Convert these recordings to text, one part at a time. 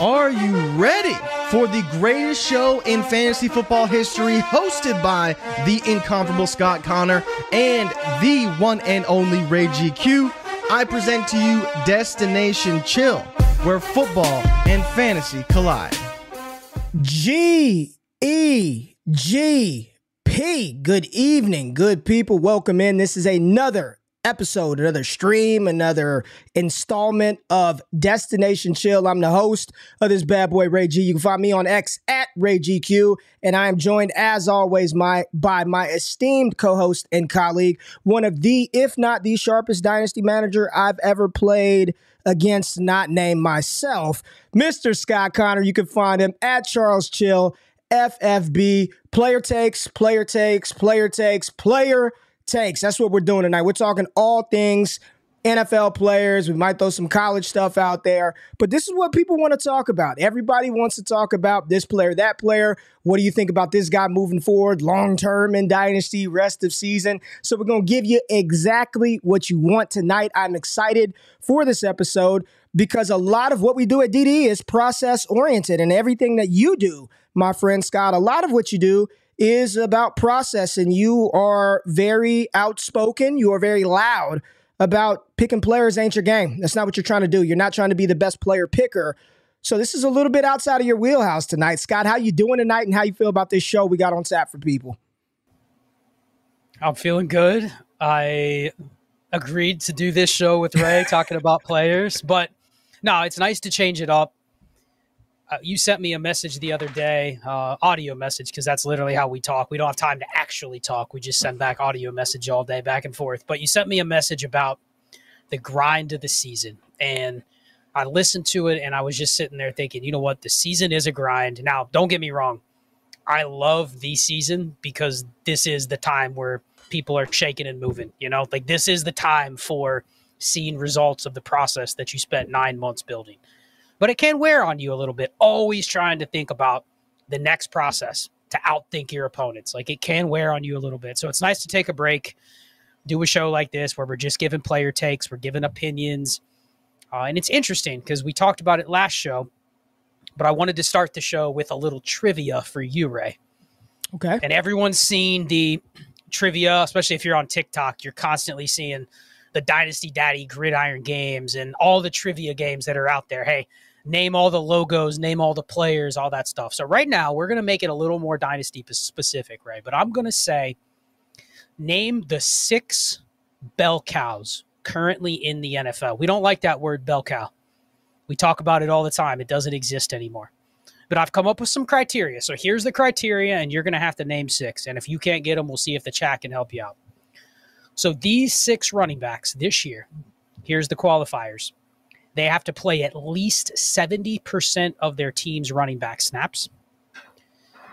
Are you ready for the greatest show in fantasy football history, hosted by the incomparable Scott Connor and the one and only Ray GQ? I present to you Destination Chill, where football and fantasy collide. G E G P. Good evening, good people. Welcome in. This is another episode, another stream, another installment of Destination Chill. I'm the host of this bad boy, Ray G. You can find me on X at Ray GQ, and I am joined, as always, my by my esteemed co-host and colleague, one of the, if not the sharpest dynasty manager I've ever played against, not named myself, Mr. Scott Connor. You can find him at Charles Chill. FFB, player takes, player takes, player takes, player takes. That's what we're doing tonight. We're talking all things NFL players. We might throw some college stuff out there, but this is what people want to talk about. Everybody wants to talk about this player, that player. What do you think about this guy moving forward, long term in Dynasty, rest of season? So, we're going to give you exactly what you want tonight. I'm excited for this episode because a lot of what we do at DD is process oriented, and everything that you do, my friend Scott, a lot of what you do is about process and you are very outspoken. You are very loud about picking players ain't your game. That's not what you're trying to do. You're not trying to be the best player picker. So this is a little bit outside of your wheelhouse tonight. Scott how you doing tonight and how you feel about this show we got on tap for people? I'm feeling good. I agreed to do this show with ray talking about players but no it's nice to change it up you sent me a message the other day, uh, audio message, because that's literally how we talk. We don't have time to actually talk. We just send back audio message all day, back and forth. But you sent me a message about the grind of the season, and I listened to it, and I was just sitting there thinking, you know what, the season is a grind. Now, don't get me wrong, I love the season because this is the time where people are shaking and moving. You know, like this is the time for seeing results of the process that you spent nine months building but it can wear on you a little bit. Always trying to think about the next process to outthink your opponents. Like it can wear on you a little bit. So it's nice to take a break, do a show like this where we're just giving player takes, we're giving opinions. Uh, and it's interesting because we talked about it last show, but I wanted to start the show with a little trivia for you, Ray. Okay. And everyone's seen the trivia, especially if you're on TikTok, you're constantly seeing the Dynasty Daddy gridiron games and all the trivia games that are out there. Hey, name all the logos, name all the players, all that stuff. So right now we're going to make it a little more dynasty specific, right? But I'm going to say name the six bell cows currently in the NFL. We don't like that word bell cow. We talk about it all the time. It doesn't exist anymore. But I've come up with some criteria. So here's the criteria, and you're going to have to name six. And if you can't get them, we'll see if the chat can help you out. So these six running backs this year, here's the qualifiers they have to play at least 70% of their team's running back snaps.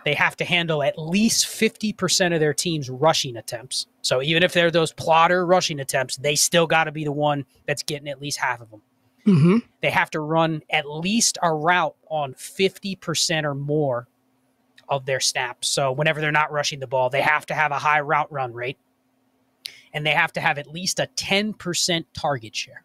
They have to handle at least 50% of their team's rushing attempts. So even if they're those plotter rushing attempts, they still got to be the one that's getting at least half of them. Mm-hmm. They have to run at least a route on 50% or more of their snaps. So whenever they're not rushing the ball, they have to have a high route run rate and they have to have at least a 10% target share.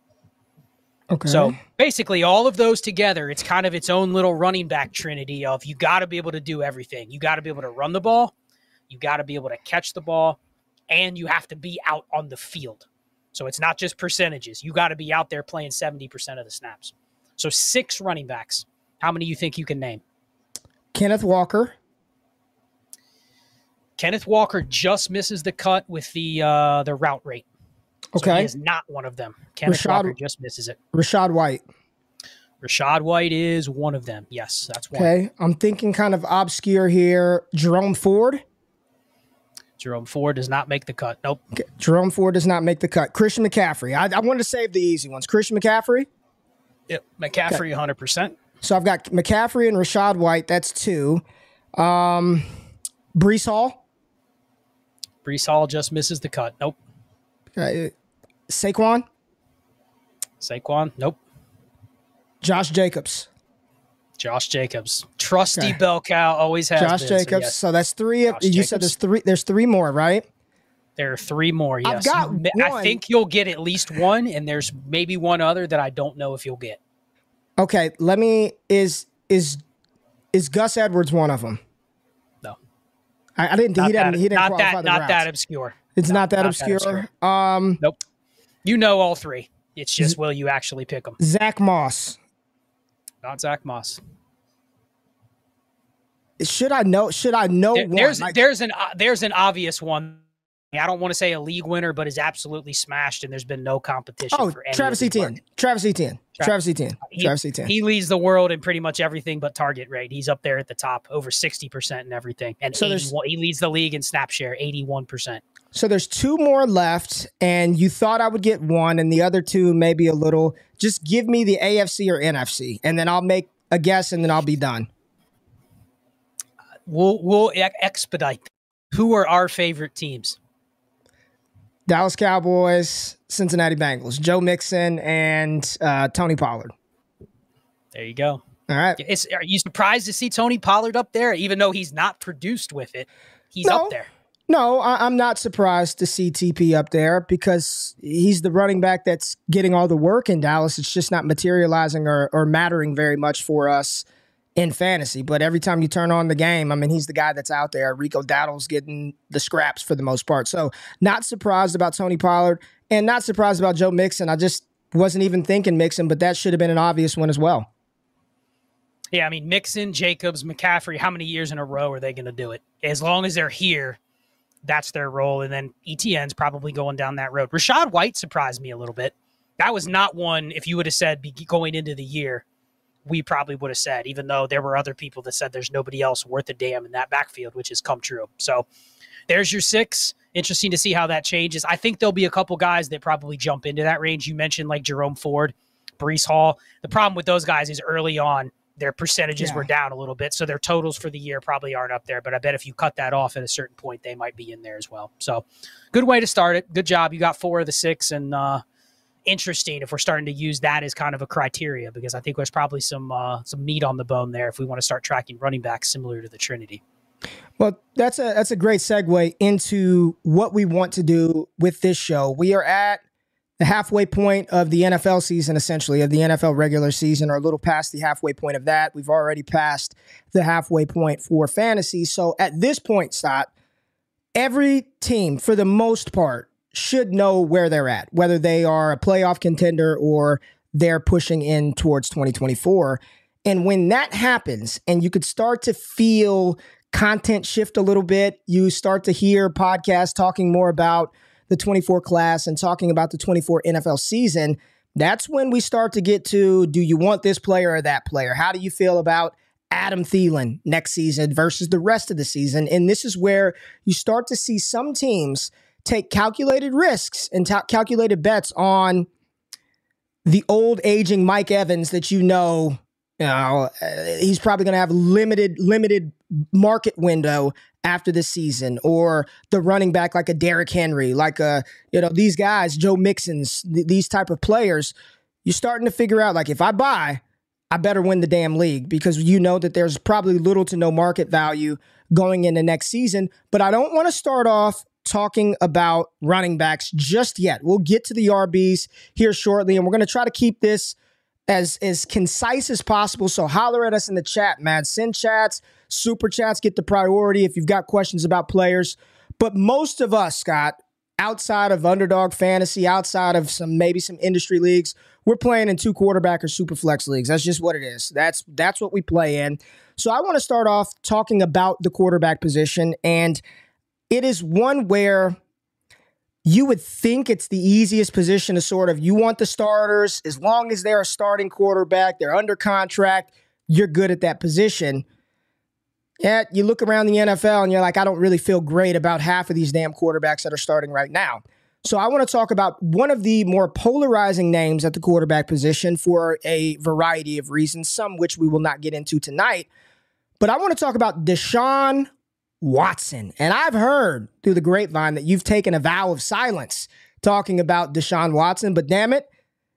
Okay. So basically, all of those together, it's kind of its own little running back trinity of you got to be able to do everything. You got to be able to run the ball, you got to be able to catch the ball, and you have to be out on the field. So it's not just percentages. You got to be out there playing 70% of the snaps. So six running backs How many you think you can name? Kenneth Walker. Kenneth Walker just misses the cut with the uh, the route rate. So Okay. he is not one of them. Kenneth Rashad- Walker just misses it. Rachaad White. Rachaad White is one of them. Yes, that's one. Okay. I'm thinking kind of obscure here. Jerome Ford. Jerome Ford does not make the cut. Nope. Okay. Jerome Ford does not make the cut. Christian McCaffrey. I, I wanted to save the easy ones. Christian McCaffrey. Yep. McCaffrey, 100%. So I've got McCaffrey and Rachaad White. That's two. Um, Breece Hall. Breece Hall just misses the cut. Nope. Uh, Saquon. Saquon. Nope. Josh Jacobs. Josh Jacobs. Trusty Okay. bell cow always has Josh been, so Jacobs. yes. So that's three. Josh you said there's three. There's three more, right? There are three more. I've got You I one. think you'll get at least one, and there's maybe one other that I don't know if you'll get. Okay. Let me. Is is is Gus Edwards one of them? No. I, I didn't. Not he didn't. he didn't not qualify that, the not routes. that obscure. It's No, not that not that obscure. obscure. Um, Nope. You know all three. It's just will you actually pick them? Zach Moss. Not Zach Moss. Should I know? Should I know There- one? there's Like, there's an uh, there's an obvious one. I don't want to say a league winner, but is absolutely smashed, and there's been no competition oh, for any. Travis Etienne. Travis Etienne. Tra- Travis Etienne. He- Travis Etienne. He leads the world in pretty much everything but target rate. He's up there at the top, over sixty percent and everything. And So there's- 81 he leads the league in snap share, eighty-one percent. So there's two more left, and you thought I would get one, and the other two maybe a little. Just give me the AFC or NFC, and then I'll make a guess, and then I'll be done. We'll we'll expedite. Who are our favorite teams? Dallas Cowboys, Cincinnati Bengals, Joe Mixon, and uh, Tony Pollard. There you go. All right. Is, are you surprised to see Tony Pollard up there, even though he's not produced with it? He's No. up there. No, I, I'm not surprised to see TP up there because he's the running back that's getting all the work in Dallas. It's just not materializing or, or mattering very much for us in fantasy. But every time you turn on the game, I mean, he's the guy that's out there. Rico Dowdle's getting the scraps for the most part. So, not surprised about Tony Pollard and not surprised about Joe Mixon. I just wasn't even thinking Mixon, but that should have been an obvious one as well. Yeah, I mean Mixon, Jacobs, McCaffrey. How many years in a row are they going to do it? As long as they're here, that's their role. And then Etienne's probably going down that road. Rachaad White surprised me a little bit. That was not one. If you would have said going into the year, we probably would have said. Even though there were other people that said there's nobody else worth a damn in that backfield, which has come true. So there's your six. Interesting to see how that changes. I think there'll be a couple guys that probably jump into that range. You mentioned like Jerome Ford, Breece Hall. The problem with those guys is early on their percentages Yeah. were down a little bit, so their totals for the year probably aren't up there. But I bet if you cut that off at a certain point, they might be in there as well. So, good way to start it. Good job. You got four of the six, and uh, interesting if we're starting to use that as kind of a criteria because I think there's probably some uh, some meat on the bone there if we want to start tracking running backs similar to the Trinity. Well, that's a that's a great segue into what we want to do with this show. We are at the halfway point of the NFL season, essentially, of the NFL regular season, or a little past the halfway point of that. We've already passed the halfway point for fantasy. So at this point, Stott, every team, for the most part, should know where they're at, whether they are a playoff contender or they're pushing in towards 2024. And when that happens, and you could start to feel content shift a little bit, you start to hear podcasts talking more about the 24 class and talking about the 24 NFL season. That's when we start to get to do you want this player or that player? How do you feel about Adam Thielen next season versus the rest of the season? And this is where you start to see some teams take calculated risks and ta- calculated bets on the old aging Mike Evans that you know, you know, uh, he's probably going to have limited limited market window after the season, or the running back like a Derrick Henry, like a you know these guys, Joe Mixon's, th- these type of players. You're starting to figure out like if I buy, I better win the damn league because you know that there's probably little to no market value going into next season. But I don't want to start off talking about running backs just yet. We'll get to the RBs here shortly, and we're going to try to keep this as as concise as possible. So holler at us in the chat, man. Send chats, super chats get the priority if you've got questions about players. But most of us, Scott, outside of underdog fantasy, outside of some maybe some industry leagues, we're playing in two quarterback or super flex leagues. That's just what it is. That's that's what we play in. So I want to start off talking about the quarterback position, and it is one where you would think it's the easiest position to sort of you want the starters as long as they're a starting quarterback, they're under contract, you're good at that position. Yet you look around the NFL and you're like, I don't really feel great about half of these damn quarterbacks that are starting right now. So I want to talk about one of the more polarizing names at the quarterback position for a variety of reasons, some which we will not get into tonight. But I want to talk about Deshaun Watson. And I've heard through the grapevine that you've taken a vow of silence talking about Deshaun Watson, but damn it,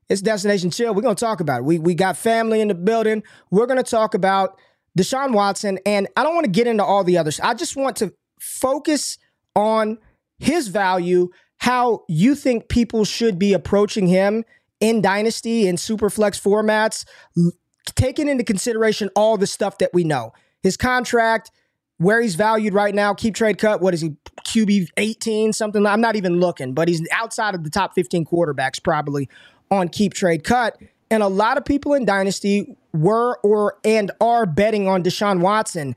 it's Destination Chill. We're going to talk about it. We, we got family in the building. We're going to talk about Deshaun Watson, and I don't want to get into all the others. I just want to focus on his value, how you think people should be approaching him in Dynasty and Superflex formats, taking into consideration all the stuff that we know. His contract, where he's valued right now, keep trade cut. What is he? QB 18, something. I'm not even looking, but he's outside of the top 15 quarterbacks probably on keep trade cut. And a lot of people in Dynasty were or and are betting on Deshaun Watson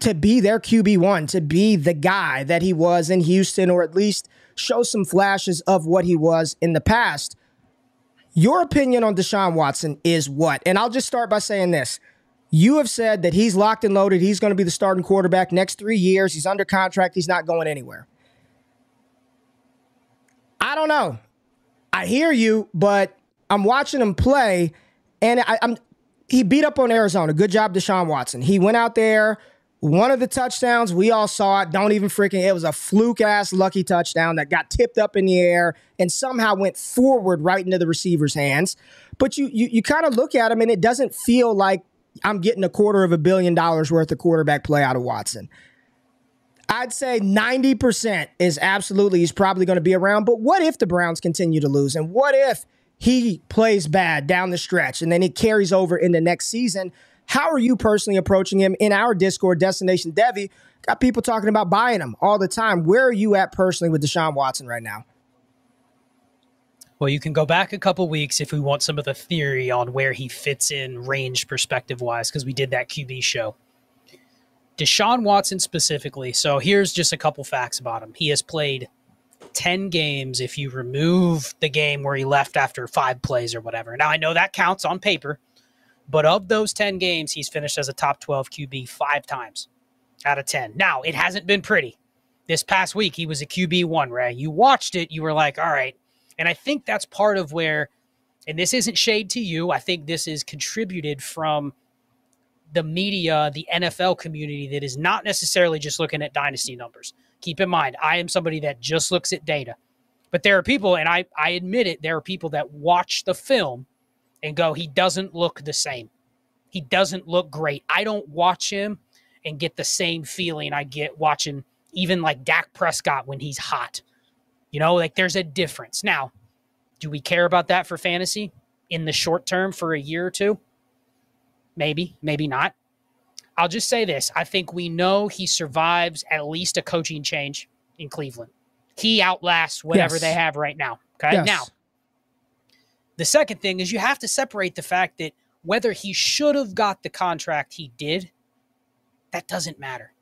to be their QB1, to be the guy that he was in Houston, or at least show some flashes of what he was in the past. Your opinion on Deshaun Watson is what? And I'll just start by saying this. You have said that he's locked and loaded. He's going to be the starting quarterback next three years. He's under contract. He's not going anywhere. I don't know. I hear you, but I'm watching him play, and I, am he beat up on Arizona. Good job, Deshaun Watson. He went out there. One of the touchdowns, we all saw it. Don't even freaking, it was a fluke ass lucky touchdown that got tipped up in the air and somehow went forward right into the receiver's hands. But you you, you kind of look at him and it doesn't feel like I'm getting a quarter of a billion dollars worth of quarterback play out of Watson. I'd say 90% is absolutely he's probably going to be around. But what if the Browns continue to lose? And what if he plays bad down the stretch and then it carries over into next season. How are you personally approaching him in our Discord, Destination Devy? Got people talking about buying him all the time. Where are you at personally with Deshaun Watson right now? Well, you can go back a couple weeks if we want some of the theory on where he fits in range perspective wise, because we did that QB show. Deshaun Watson specifically. So here's just a couple facts about him. He has played 10 games if you remove the game where he left after five plays or whatever. Now, I know that counts on paper, but of those 10 games, he's finished as a top 12 QB five times out of 10. Now, it hasn't been pretty. This past week, he was a QB1, Ray. You watched it, you were like, all right. And I think that's part of where, and this isn't shade to you, I think this is contributed from the media, the NFL community that is not necessarily just looking at dynasty numbers. Keep in mind, I am somebody that just looks at data. But there are people, and I, I admit it, there are people that watch the film and go, he doesn't look the same. He doesn't look great. I don't watch him and get the same feeling I get watching even like Dak Prescott when he's hot. You know, like there's a difference. Now, do we care about that for fantasy in the short term for a year or two? Maybe, maybe not. I'll just say this. I think we know he survives at least a coaching change in Cleveland. He outlasts whatever yes. they have right now. Okay. Yes. Now, the second thing is you have to separate the fact that whether he should have got the contract he did, that doesn't matter.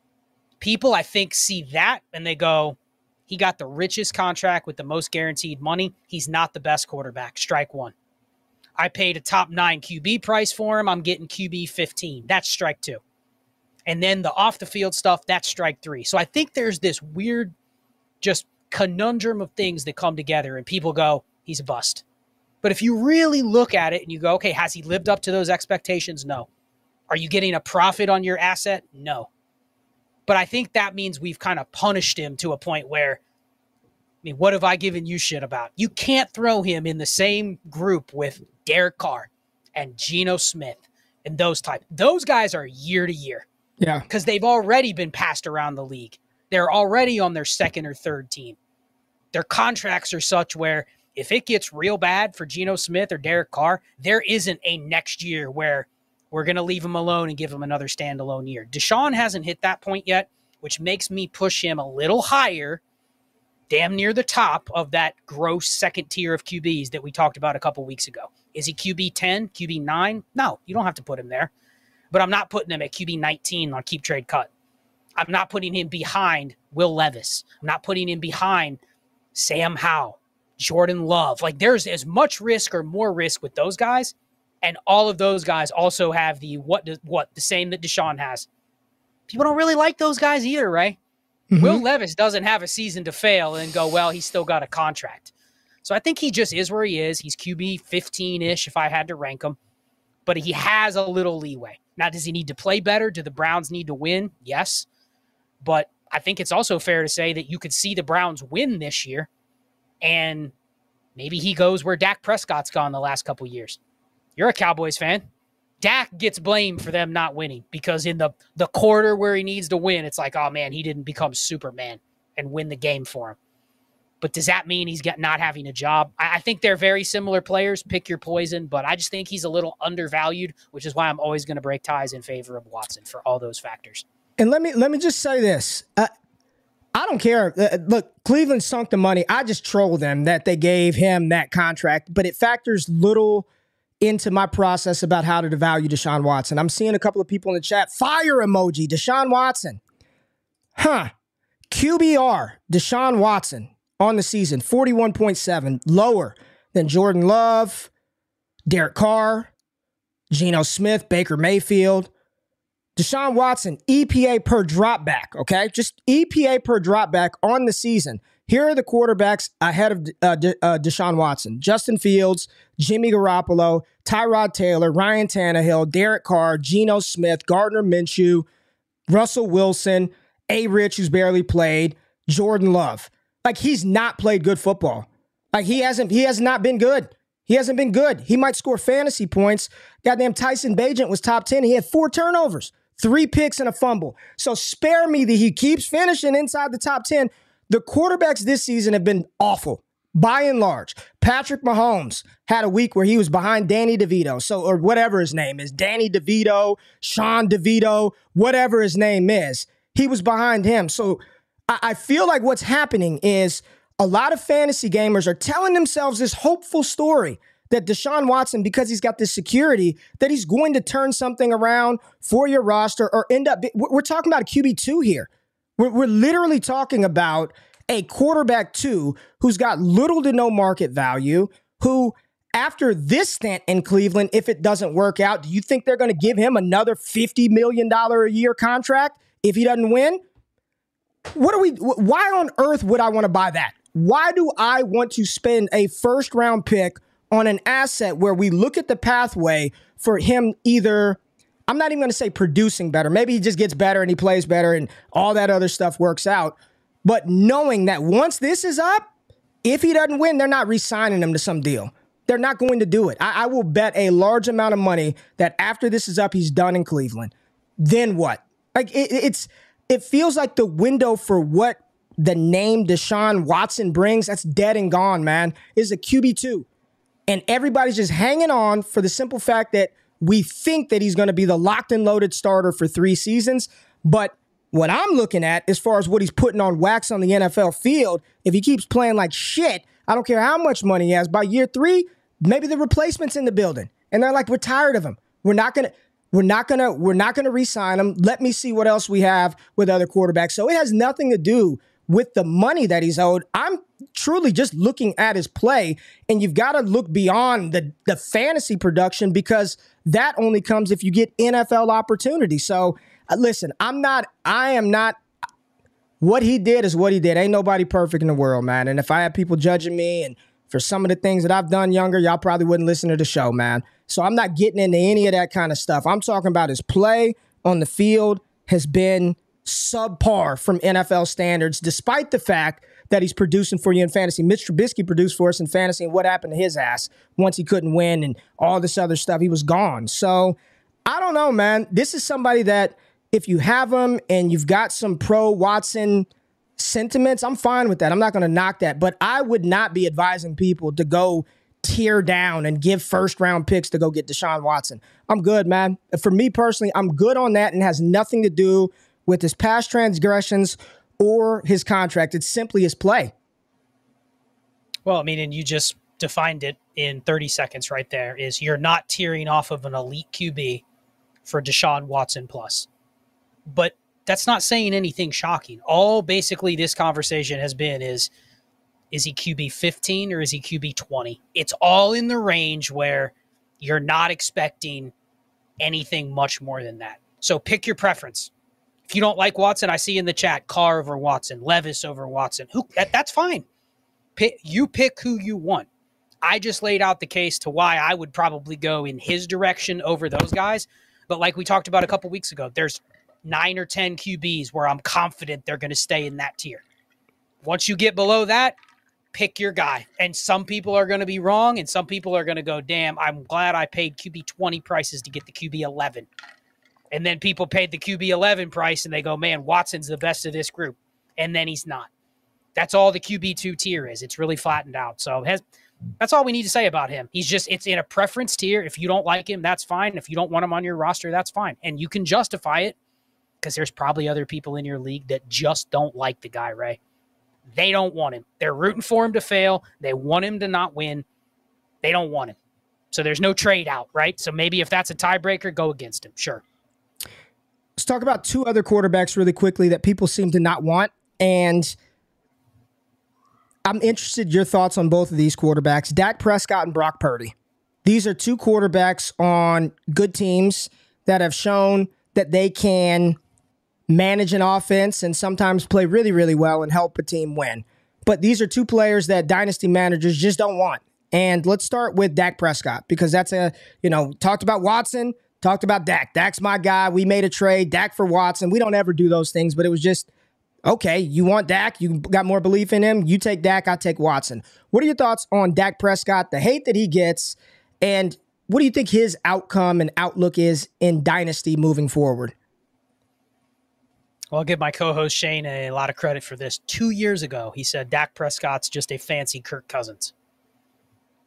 People, I think, see that and they go, he got the richest contract with the most guaranteed money. He's not the best quarterback. Strike one. I paid a top nine QB price for him. I'm getting QB 15. That's strike two. And then the off the field stuff, that's strike three. So I think there's this weird, just conundrum of things that come together, and people go, he's a bust. But if you really look at it and you go, okay, has he lived up to those expectations? No. Are you getting a profit on your asset? No. But I think that means we've kind of punished him to a point where, I mean, what have I given you shit about? You can't throw him in the same group with Derek Carr and Geno Smith and those type. Those guys are year to year. Yeah. Because they've already been passed around the league. They're already on their second or third team. Their contracts are such where if it gets real bad for Geno Smith or Derek Carr, there isn't a next year where we're going to leave him alone and give him another standalone year. Deshaun hasn't hit that point yet, which makes me push him a little higher, damn near the top of that gross second tier of QBs that we talked about a couple weeks ago. Is he QB 10, QB 9? No, you don't have to put him there. But I'm not putting him at QB 19 on keep trade cut. I'm not putting him behind Will Levis. I'm not putting him behind Sam Howell, Jordan Love. Like there's as much risk or more risk with those guys. And all of those guys also have the what what the same that Deshaun has. People don't really like those guys either, right? Mm-hmm. Will Levis doesn't have a season to fail and go, well, he's still got a contract. So I think he just is where he is. He's QB 15 ish if I had to rank him, but he has a little leeway. Now, does he need to play better? Do the Browns need to win? Yes. But I think it's also fair to say that you could see the Browns win this year and maybe he goes where Dak Prescott's gone the last couple years. You're a Cowboys fan. Dak gets blamed for them not winning because in the the quarter where he needs to win, it's like, oh man, he didn't become Superman and win the game for him. But does that mean he's got not having a job? I, I think they're very similar players. Pick your poison, but I just think he's a little undervalued, which is why I'm always going to break ties in favor of Watson for all those factors. And let me let me just say this: uh, I don't care. Uh, look, Cleveland sunk the money. I just troll them that they gave him that contract, but it factors little into my process about how to devalue Deshaun Watson. I'm seeing a couple of people in the chat fire emoji. Deshaun Watson, huh? QBR Deshaun Watson on the season, 41.7, lower than Jordan Love, Derek Carr, Geno Smith, Baker Mayfield. Deshaun Watson, EPA per dropback, okay? Just EPA per dropback on the season. Here are the quarterbacks ahead of uh, De- uh, Deshaun Watson Justin Fields, Jimmy Garoppolo, Tyrod Taylor, Ryan Tannehill, Derek Carr, Geno Smith, Gardner Minshew, Russell Wilson, A. Rich, who's barely played, Jordan Love. Like he's not played good football. Like he hasn't he has not been good. He hasn't been good. He might score fantasy points. Goddamn Tyson Bagent was top 10. He had four turnovers, three picks, and a fumble. So spare me that he keeps finishing inside the top 10. The quarterbacks this season have been awful by and large. Patrick Mahomes had a week where he was behind Danny DeVito. So, or whatever his name is, Danny DeVito, Sean DeVito, whatever his name is. He was behind him. So I feel like what's happening is a lot of fantasy gamers are telling themselves this hopeful story that Deshaun Watson, because he's got this security, that he's going to turn something around for your roster or end up. We're talking about a QB2 here. We're, we're literally talking about a quarterback two who's got little to no market value, who after this stint in Cleveland, if it doesn't work out, do you think they're going to give him another $50 million a year contract if he doesn't win? What are we? Why on earth would I want to buy that? Why do I want to spend a first round pick on an asset where we look at the pathway for him either? I'm not even going to say producing better. Maybe he just gets better and he plays better and all that other stuff works out. But knowing that once this is up, if he doesn't win, they're not re signing him to some deal. They're not going to do it. I, I, will bet a large amount of money that after this is up, he's done in Cleveland. Then what? Like it, it's it feels like the window for what the name Deshaun Watson brings, that's dead and gone, man, is a QB2. And everybody's just hanging on for the simple fact that we think that he's going to be the locked and loaded starter for three seasons. But what I'm looking at, as far as what he's putting on wax on the NFL field, if he keeps playing like shit, I don't care how much money he has, by year three, maybe the replacement's in the building. And they're like, we're tired of him. We're not going to. We're not gonna we're not gonna re-sign him. Let me see what else we have with other quarterbacks. So it has nothing to do with the money that he's owed. I'm truly just looking at his play, and you've got to look beyond the the fantasy production because that only comes if you get NFL opportunity. So uh, listen, I'm not I am not what he did is what he did. Ain't nobody perfect in the world, man. And if I had people judging me and for some of the things that I've done younger, y'all probably wouldn't listen to the show, man. So I'm not getting into any of that kind of stuff. I'm talking about his play on the field has been subpar from NFL standards, despite the fact that he's producing for you in fantasy. Mitch Trubisky produced for us in fantasy, and what happened to his ass once he couldn't win and all this other stuff? He was gone. So I don't know, man. This is somebody that if you have him and you've got some pro Watson sentiments, I'm fine with that. I'm not going to knock that, but I would not be advising people to go tear down and give first round picks to go get Deshaun Watson. I'm good, man. For me personally, I'm good on that and has nothing to do with his past transgressions or his contract. It's simply his play. Well, I mean, and you just defined it in 30 seconds right there is you're not tearing off of an elite QB for Deshaun Watson plus. But that's not saying anything shocking. All basically this conversation has been is is he QB 15 or is he QB 20? It's all in the range where you're not expecting anything much more than that. So pick your preference. If you don't like Watson, I see in the chat Carr over Watson, Levis over Watson. Who that, that's fine. Pick, you pick who you want. I just laid out the case to why I would probably go in his direction over those guys. But like we talked about a couple weeks ago, there's nine or 10 QBs where I'm confident they're going to stay in that tier. Once you get below that, pick your guy. And some people are going to be wrong, and some people are going to go, damn, I'm glad I paid QB 20 prices to get the QB 11. And then people paid the QB 11 price and they go, man, Watson's the best of this group. And then he's not. That's all the QB2 tier is. It's really flattened out. So has, that's all we need to say about him. He's just, it's in a preference tier. If you don't like him, that's fine. If you don't want him on your roster, that's fine. And you can justify it because there's probably other people in your league that just don't like the guy, Ray. They don't want him. They're rooting for him to fail. They want him to not win. They don't want him. So there's no trade out, right? So maybe if that's a tiebreaker, go against him. Sure. Let's talk about two other quarterbacks really quickly that people seem to not want. And I'm interested your thoughts on both of these quarterbacks, Dak Prescott and Brock Purdy. These are two quarterbacks on good teams that have shown that they can manage an offense and sometimes play really, really well and help a team win. But these are two players that dynasty managers just don't want. And let's start with Dak Prescott because that's a, you know, talked about Watson, talked about Dak. Dak's my guy. We made a trade, Dak for Watson. We don't ever do those things, but it was just okay. You want Dak? You got more belief in him. You take Dak. I take Watson. What are your thoughts on Dak Prescott? The hate that he gets, and what do you think his outcome and outlook is in dynasty moving forward? Well, I'll give my co-host Shane a lot of credit for this. Two years ago, he said Dak Prescott's just a fancy Kirk Cousins.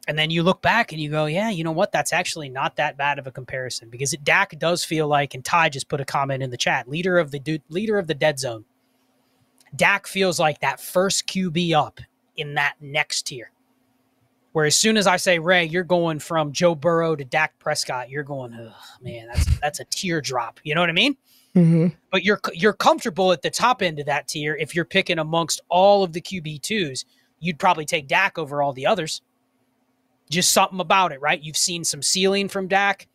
And then you look back and you go, yeah, you know what? That's actually not that bad of a comparison because it, Dak does feel like, and Ty just put a comment in the chat, leader of the leader of the dead zone. Dak feels like that first QB up in that next tier. Where as soon as I say Ray, you're going from Joe Burrow to Dak Prescott, you're going, oh, man, that's that's a teardrop. You know what I mean? Mm-hmm. But you're you're comfortable at the top end of that tier if you're picking amongst all of the QB twos. You'd probably take Dak over all the others just something about it, right? You've seen some ceiling from Dak.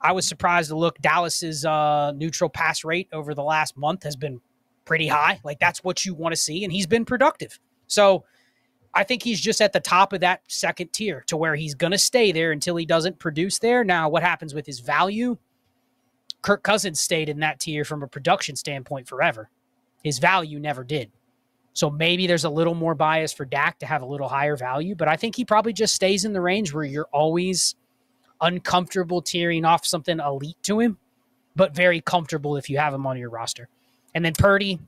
I was surprised to look Dallas's uh, neutral pass rate over the last month has been pretty high. Like that's what you want to see, and he's been productive. So I think he's just at the top of that second tier to where he's going to stay there until he doesn't produce there. Now, what happens with his value? Kirk Cousins stayed in that tier from a production standpoint forever. His value never did. So maybe there's a little more bias for Dak to have a little higher value, but I think he probably just stays in the range where you're always uncomfortable tearing off something elite to him, but very comfortable if you have him on your roster. And then Purdy,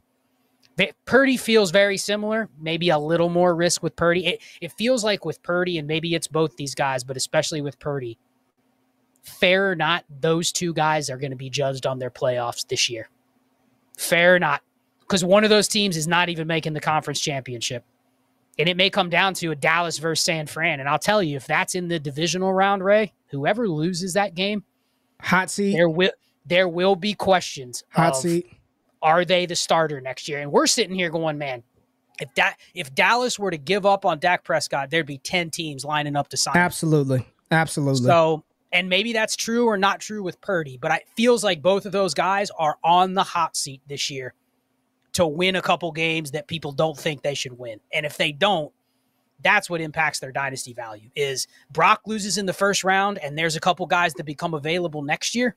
Purdy feels very similar, maybe a little more risk with Purdy. It, it feels like with Purdy, and maybe it's both these guys, but especially with Purdy, fair or not, those two guys are going to be judged on their playoffs this year. Fair or not because one of those teams is not even making the conference championship. And it may come down to a Dallas versus San Fran. And I'll tell you, if that's in the divisional round, Ray, whoever loses that game, hot seat. There will there will be questions. Hot seat. Are they the starter next year? And we're sitting here going, man, if that if Dallas were to give up on Dak Prescott, there'd be ten teams lining up to sign. Absolutely, absolutely. So, and maybe that's true or not true with Purdy, but it feels like both of those guys are on the hot seat this year to win a couple games that people don't think they should win. And if they don't, that's what impacts their dynasty value is Brock loses in the first round and there's a couple guys that become available next year.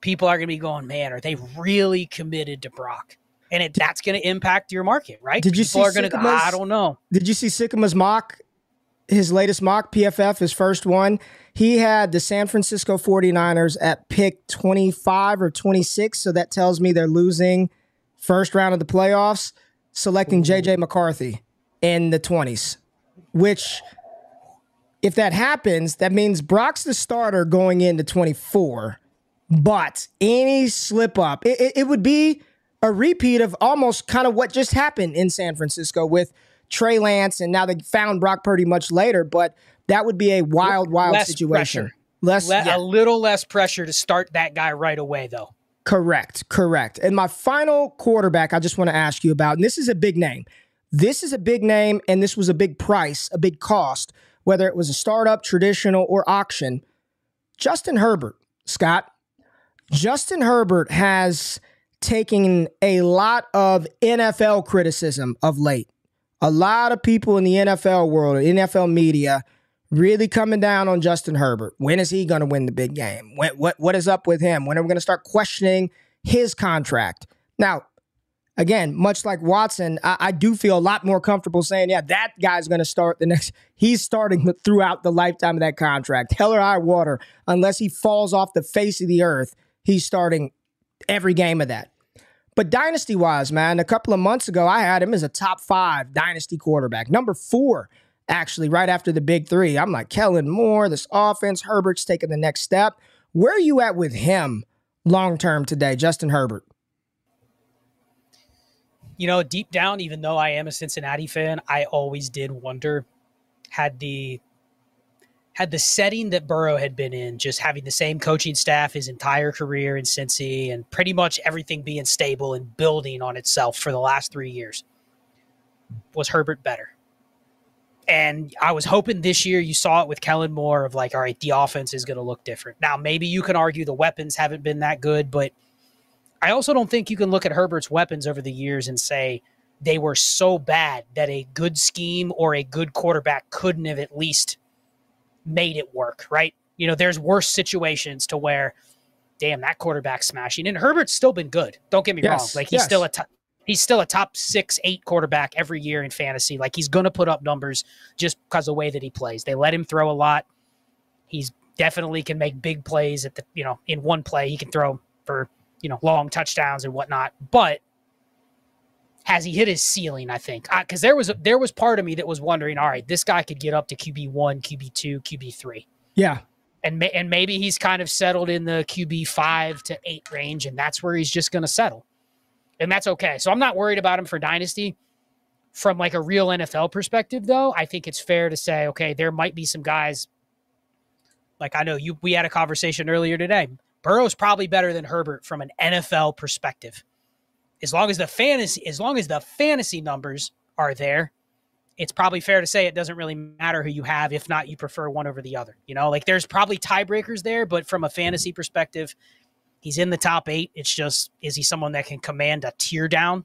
People are going to be going, man, are they really committed to Brock? And it, that's going to impact your market, right? Did you people see are going to go, I don't know. Did you see Sikkema's mock, his latest mock, PFF, his first one? He had the San Francisco 49ers at pick 25 or 26. So that tells me they're losing – first round of the playoffs, selecting JJ McCarthy in the 20s, which if that happens, that means Brock's the starter going into 24. But any slip up, it, it, it would be a repeat of almost kind of what just happened in San Francisco with Trey Lance, and now they found Brock Purdy much later. But that would be a wild, wild less situation. Pressure. Less, Le- yeah. a little less pressure to start that guy right away, though. Correct, correct. And my final quarterback, I just want to ask you about, and this is a big name. This is a big name, and this was a big price, a big cost, whether it was a startup, traditional, or auction. Justin Herbert, Scott. Justin Herbert has taken a lot of NFL criticism of late. A lot of people in the NFL world, NFL media, really coming down on Justin Herbert. When is he going to win the big game? When, what what is up with him? When are we going to start questioning his contract? Now, again, much like Watson, I, I do feel a lot more comfortable saying, yeah, that guy's going to start the next. He's starting throughout the lifetime of that contract. Hell or high water, unless he falls off the face of the earth, he's starting every game of that. But dynasty wise, man, a couple of months ago, I had him as a top five dynasty quarterback, number four actually, right after the big three. I'm like, Kellen Moore, this offense, Herbert's taking the next step. Where are you at with him long term today, Justin Herbert? You know, deep down, even though I am a Cincinnati fan, I always did wonder had the had the setting that Burrow had been in, just having the same coaching staff his entire career in Cincy and pretty much everything being stable and building on itself for the last three years. Was Herbert better? And I was hoping this year you saw it with Kellen Moore of like, all right, the offense is going to look different. Now, maybe you can argue the weapons haven't been that good, but I also don't think you can look at Herbert's weapons over the years and say they were so bad that a good scheme or a good quarterback couldn't have at least made it work, right? You know, there's worse situations to where, damn, that quarterback's smashing. And Herbert's still been good. Don't get me Yes, wrong. Like he's yes. still a top, he's still a top six, eight quarterback every year in fantasy. Like he's gonna put up numbers just because of the way that he plays. They let him throw a lot. He's definitely can make big plays at the you know, in one play. He can throw for, you know, long touchdowns and whatnot. But has he hit his ceiling? I think because there was a, there was part of me that was wondering, all right, this guy could get up to QB one, QB two, QB three, Yeah. and ma- and maybe he's kind of settled in the QB five to eight range, and that's where he's just going to settle, and that's okay. So I'm not worried about him for dynasty. From like a real NFL perspective, though, I think it's fair to say, okay, there might be some guys. Like I know you, we had a conversation earlier today. Burrow's probably better than Herbert from an NFL perspective as long as the fantasy as long as the fantasy numbers are there it's probably fair to say it doesn't really matter who you have if not you prefer one over the other you know like there's probably tiebreakers there but from a fantasy perspective he's in the top 8 it's just is he someone that can command a tear down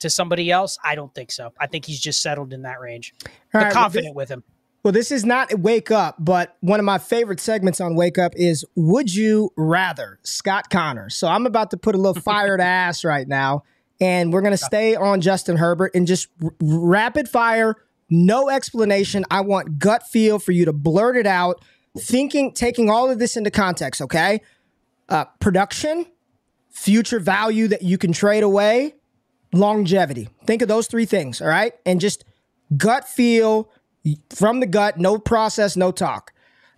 to somebody else i don't think so i think he's just settled in that range All right, well, confident with him Well, this is not Wake Up, but one of my favorite segments on Wake Up is Would You Rather? Scott Connor. So I'm about to put a little fire to ass right now, and we're going to stay on Justin Herbert and just r- rapid fire, no explanation. I want gut feel for you to blurt it out, thinking, taking all of this into context, okay? Uh, production, future value that you can trade away, longevity. Think of those three things, all right? And just gut feel from the gut, no process, no talk.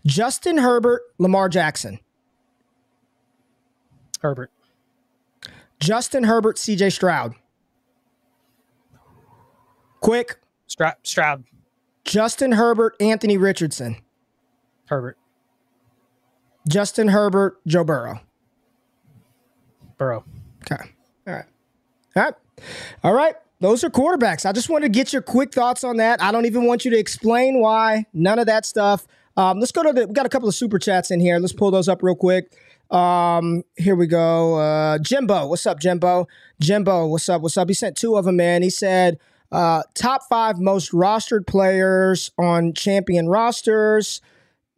Justin Herbert, Lamar Jackson. herbert Justin Herbert, CJ Stroud. Quick. stroud, stroud Justin Herbert, Anthony Richardson. herbert Justin Herbert, Joe Burrow. burrow Okay. All right. All right. All right. Those are quarterbacks. I just wanted to get your quick thoughts on that. I don't even want you to explain why. None of that stuff. Um, let's go to the. We got a couple of super chats in here. Let's pull those up real quick. Um, here we go. Uh, Jimbo, what's up, Jimbo? Jimbo, what's up? What's up? He sent two of them in. He said, uh, top five most rostered players on champion rosters.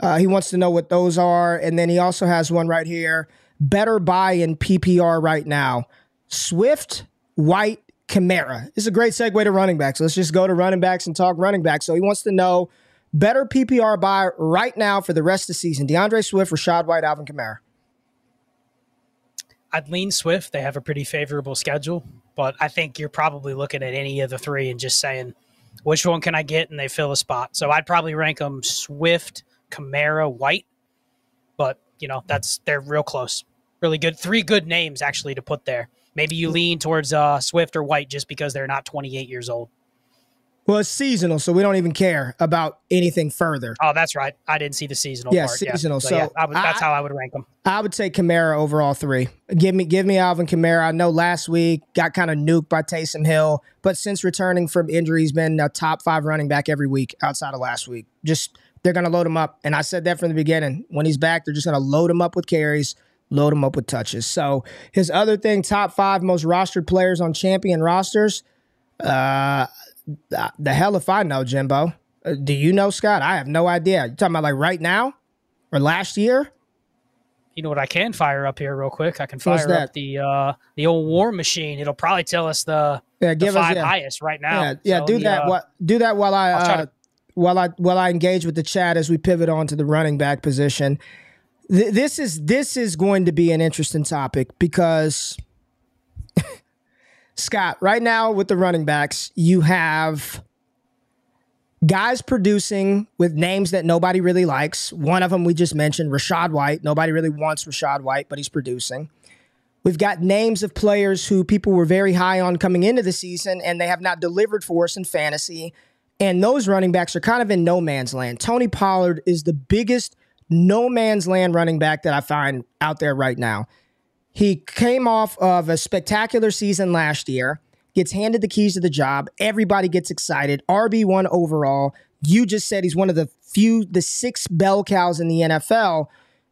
Uh, he wants to know what those are. And then he also has one right here. Better buy in PPR right now. Swift, White, Kamara. This is a great segue to running backs. Let's just go to running backs and talk running backs. So he wants to know better PPR buy right now for the rest of the season. D'Andre Swift, Rachaad White, Alvin Kamara. I'd lean Swift. They have a pretty favorable schedule, but I think you're probably looking at any of the three and just saying, which one can I get? And they fill a spot. So I'd probably rank them Swift, Kamara, White. But, you know, that's, they're real close. Really good. Three good names actually to put there. Maybe you lean towards uh, Swift or White just because they're not 28 years old. Well, it's seasonal, so we don't even care about anything further. Oh, that's right. I didn't see the seasonal yeah, part. Seasonal. So, so yeah, I would, that's I, how I would rank them. I would say Kamara overall three. Give me give me Alvin Kamara. I know last week got kind of nuked by Taysom Hill, but since returning from injury, he's been a top five running back every week outside of last week. Just they're gonna load him up. And I said that from the beginning. When he's back, they're just gonna load him up with carries, load him up with touches. So his other thing, top five most rostered players on champion rosters. Uh the hell if I know, Jimbo. Uh, do you know, Scott? I have no idea. You talking about like right now or last year? You know what I can fire up here real quick? I can fire up the uh, the old war machine. It'll probably tell us the, yeah, the give five us, yeah. highest right now. Yeah, yeah So do the, that. uh, What do that while I While I while I engage with the chat as we pivot on to the running back position. Th- this is this is going to be an interesting topic because Scott, right now with the running backs, you have guys producing with names that nobody really likes. One of them we just mentioned, Rachaad White. Nobody really wants Rachaad White, but he's producing. We've got names of players who people were very high on coming into the season, and they have not delivered for us in fantasy. And those running backs are kind of in no man's land. Tony Pollard is the biggest no man's land running back that I find out there right now. He came off of a spectacular season last year, gets handed the keys to the job. Everybody gets excited. RB1 overall. You just said he's one of the few, the six bell cows in the NFL,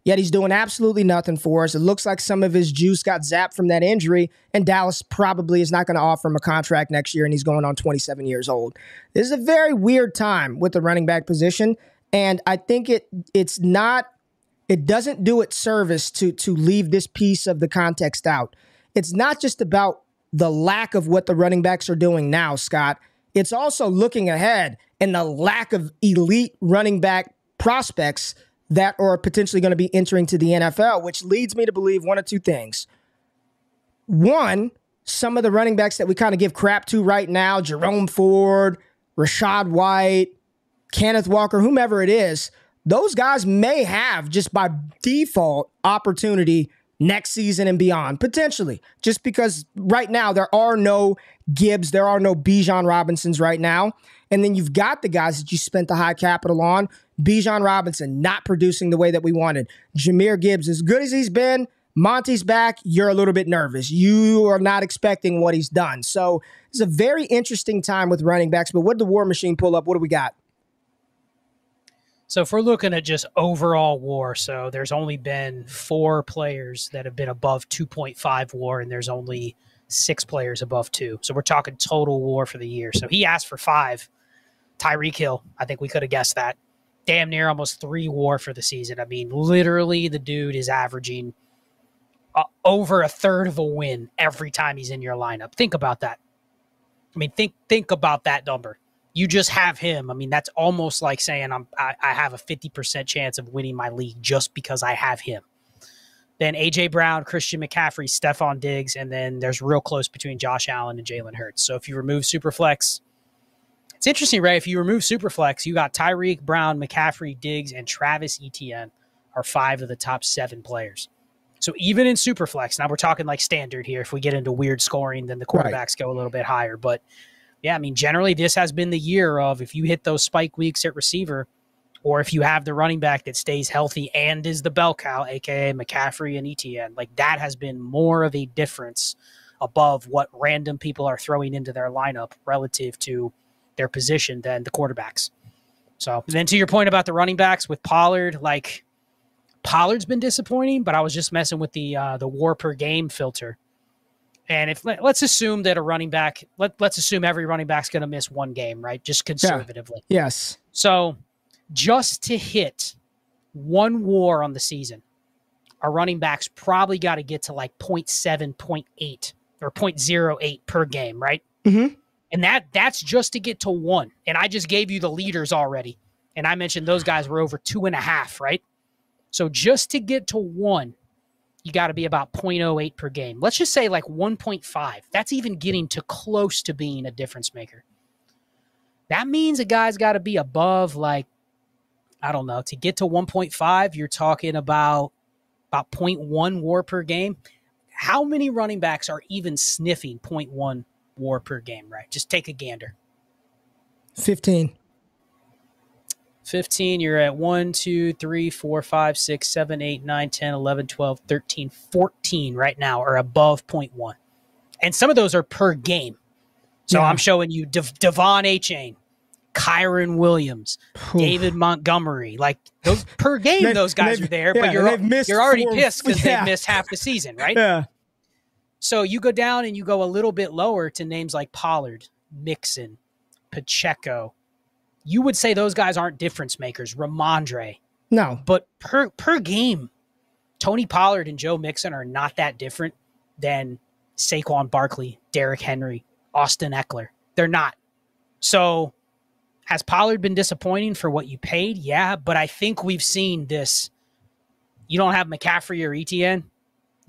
yet he's doing absolutely nothing for us. It looks like some of his juice got zapped from that injury, and Dallas probably is not going to offer him a contract next year, and he's going on 27 years old. This is a very weird time with the running back position, and I think it it's not it doesn't do it service to to leave this piece of the context out. It's not just about the lack of what the running backs are doing now, Scott. It's also looking ahead and the lack of elite running back prospects that are potentially going to be entering to the NFL, which leads me to believe one of two things. One, some of the running backs that we kind of give crap to right now, Jerome Ford, Rachaad White, Kenneth Walker, whomever it is, those guys may have just by default opportunity next season and beyond, potentially. Just because right now there are no Gibbs, there are no Bijan Robinsons right now. And then you've got the guys that you spent the high capital on. Bijan Robinson not producing the way that we wanted. Jahmyr Gibbs, as good as he's been, Monty's back, you're a little bit nervous. You are not expecting what he's done. So it's a very interesting time with running backs. But what did the War Machine pull up? What do we got? So if we're looking at just overall war, so there's only been four players that have been above 2.5 war, and there's only six players above two. So we're talking total war for the year. So he asked for five. Tyreek Hill, I think we could have guessed that. Damn near almost three war for the season. I mean, literally, the dude is averaging uh, over a third of a win every time he's in your lineup. Think about that. I mean, think think about that number you just have him. I mean, that's almost like saying I'm I, I have a 50% chance of winning my league just because I have him. Then AJ Brown, Christian McCaffrey, Stefon Diggs, and then there's real close between Josh Allen and Jalen Hurts. So if you remove Superflex, it's interesting, Ray. If you remove Superflex, you got Tyreek, Brown, McCaffrey, Diggs, and Travis Etienne are five of the top seven players. So even in Superflex, now we're talking like standard here. If we get into weird scoring, then the quarterbacks Right. go a little bit higher. But yeah, I mean, generally, this has been the year of if you hit those spike weeks at receiver, or if you have the running back that stays healthy and is the bell cow, aka McCaffrey and Etienne, like that has been more of a difference above what random people are throwing into their lineup relative to their position than the quarterbacks. So then to your point about the running backs with Pollard, like Pollard's been disappointing, but I was just messing with the uh, the WAR per game filter. And if let- let's assume that a running back, let, let's assume every running back's going to miss one game, right? Just conservatively. Yes. So just to hit one war on the season, our running backs probably got to get to like 0.7, 0.8 or 0.08 per game, right? Mhm. And that that's just to get to one. And I just gave you the leaders already. And I mentioned those guys were over two and a half, right? So just to get to one, you got to be about 0.08 per game. Let's just say like 1.5. That's even getting to close to being a difference maker. That means a guy's got to be above like I don't know, to get to 1.5, you're talking about about 0.1 war per game. How many running backs are even sniffing 0.1 war per game, right? Just take a gander. 15. 15, you're at 1, 2, 3, 4, 5, 6, 7, 8, 9, 10, 11, 12, 13, 14 right now are above 0.1. And some of those are per game. So yeah. I'm showing you De- De'Von Achane, Kyren Williams, David Montgomery. Like those per game, those guys are there, yeah, but you're you're already four, pissed because yeah. they missed half the season, right? Yeah. So you go down and you go a little bit lower to names like Pollard, Mixon, Pacheco, you would say those guys aren't difference makers. Rhamondre. No. But per per game, Tony Pollard and Joe Mixon are not that different than Saquon Barkley, Derrick Henry, Austin Ekeler. They're not. So has Pollard been disappointing for what you paid? Yeah, but I think we've seen this. You don't have McCaffrey or Etienne.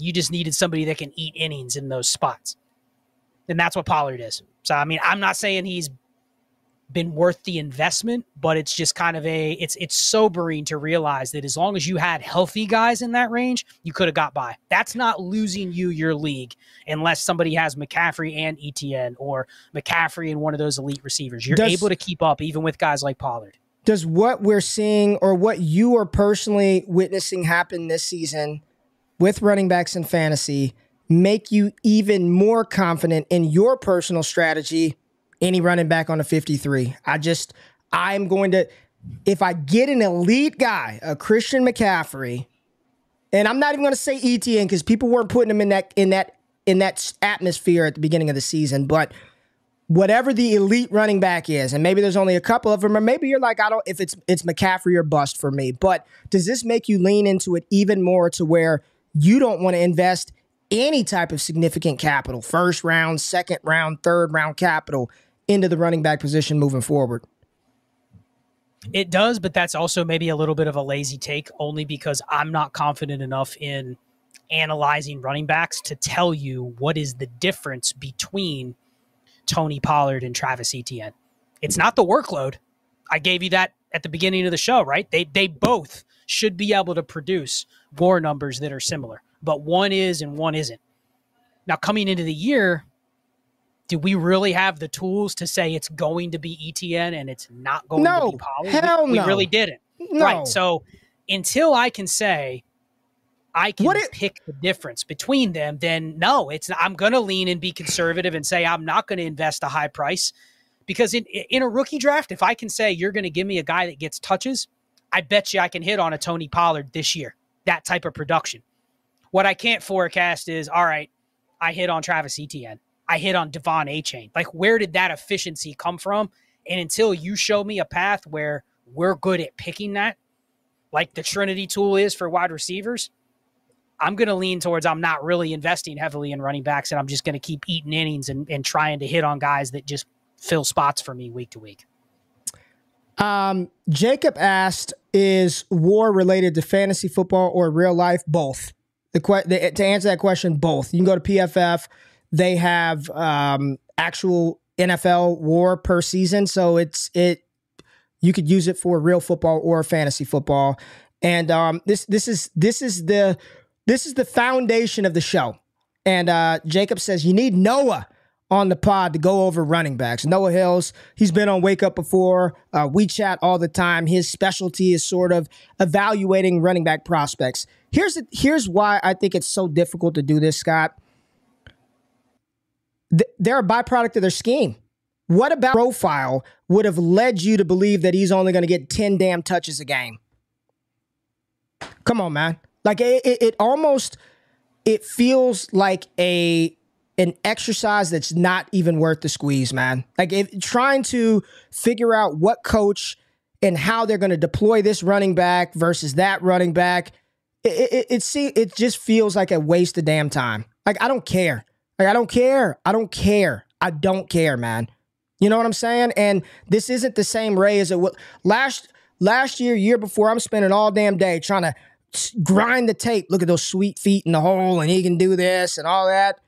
You just needed somebody that can eat innings in those spots. And that's what Pollard is. So I mean, I'm not saying he's been worth the investment, but it's just kind of a it's it's sobering to realize that as long as you had healthy guys in that range, you could have got by. That's not losing you your league unless somebody has McCaffrey and Etienne or McCaffrey and one of those elite receivers. You're does, able to keep up even with guys like Pollard. Does what we're seeing or what you are personally witnessing happen this season with running backs in fantasy make you even more confident in your personal strategy any running back on the 53. I just, I'm going to, if I get an elite guy, a Christian McCaffrey, and I'm not even going to say Etienne because people weren't putting him in that in that in that atmosphere at the beginning of the season, but whatever the elite running back is, and maybe there's only a couple of them, or maybe you're like, I don't, if it's it's McCaffrey or bust for me. But does this make you lean into it even more to where you don't want to invest any type of significant capital, first round, second round, third round capital into the running back position moving forward. It does, but that's also maybe a little bit of a lazy take only because I'm not confident enough in analyzing running backs to tell you what is the difference between Tony Pollard and Travis Etienne. It's not the workload. I gave you that at the beginning of the show, right? They they both should be able to produce WAR numbers that are similar, but one is and one isn't. Now coming into the year, do we really have the tools to say it's going to be Etienne and it's not going no, to be Pollard? Hell we, no. we really didn't. No. Right. So until I can say I can it, pick the difference between them, then no, it's I'm going to lean and be conservative and say I'm not going to invest a high price because in in a rookie draft, if I can say you're going to give me a guy that gets touches, I bet you I can hit on a Tony Pollard this year. That type of production. What I can't forecast is all right, I hit on Travis Etienne. I hit on De'Von Achane. Like, where did that efficiency come from? And until you show me a path where we're good at picking that, like the Trinity tool is for wide receivers, I'm going to lean towards I'm not really investing heavily in running backs and I'm just going to keep eating innings and, and trying to hit on guys that just fill spots for me week to week. Um, Jacob asked, "Is war related to fantasy football or real life? Both." The, que- the to answer that question, both. You can go to PFF. They have um, actual NFL WAR per season, so it's it. You could use it for real football or fantasy football, and um, this this is this is the this is the foundation of the show. And uh, Jacob says you need Noah on the pod to go over running backs. Noah Hills, he's been on Wake Up before. Uh, we chat all the time. His specialty is sort of evaluating running back prospects. Here's here's why I think it's so difficult to do this, Scott they're a byproduct of their scheme. What about profile would have led you to believe that he's only going to get 10 damn touches a game? Come on, man. Like it, it, it almost it feels like a an exercise that's not even worth the squeeze, man. Like if trying to figure out what coach and how they're going to deploy this running back versus that running back, it it, it, see, it just feels like a waste of damn time. Like I don't care. Like, I don't care. I don't care. I don't care, man. You know what I'm saying? And this isn't the same Ray as it was last last year, year before. I'm spending all damn day trying to grind the tape. Look at those sweet feet in the hole, and he can do this and all that.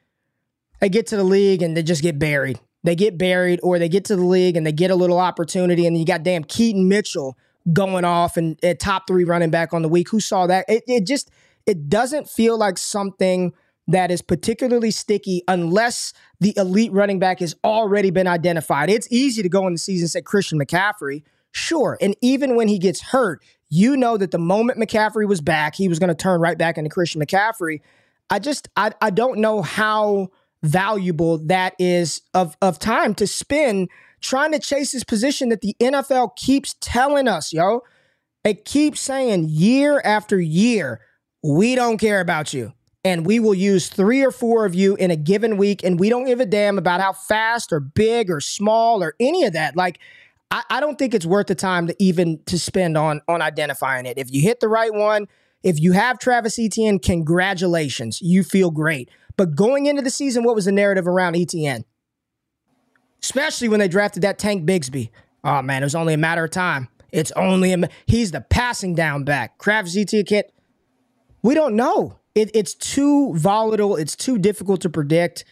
They get to the league and they just get buried. They get buried, or they get to the league and they get a little opportunity, and you got damn Keaton Mitchell going off and at top three running back on the week. Who saw that? It, it just it doesn't feel like something that is particularly sticky unless the elite running back has already been identified. It's easy to go in the season and say Christian McCaffrey, sure. And even when he gets hurt, you know that the moment McCaffrey was back, he was going to turn right back into Christian McCaffrey. I just I, I don't know how valuable that is of of time to spend trying to chase this position that the NFL keeps telling us, yo. It keeps saying year after year, we don't care about you and we will use three or four of you in a given week, and we don't give a damn about how fast or big or small or any of that. Like, I, I don't think it's worth the time to even to spend on on identifying it. If you hit the right one, if you have Travis Etienne, congratulations, you feel great. But going into the season, what was the narrative around Etienne? Especially when they drafted that Tank Bigsby. Oh man, it was only a matter of time. It's only a he's the passing down back. Travis Etienne kit. We don't know it, it's too volatile. It's too difficult to predict.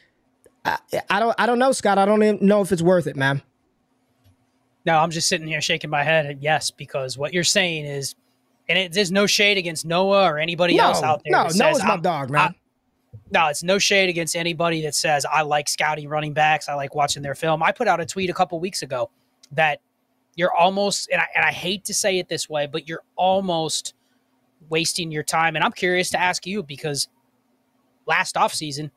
I, I, don't. I don't know, Scott. I don't even know if it's worth it, man. No, I'm just sitting here shaking my head. Yes, because what you're saying is, and it, there's no shade against Noah or anybody no, else out there. No, Noah's my dog, man. No, it's no shade against anybody that says I like scouting running backs. I like watching their film. I put out a tweet a couple weeks ago that you're almost, and I, and I hate to say it this way, but you're almost wasting your time. And I'm curious to ask you because last offseason,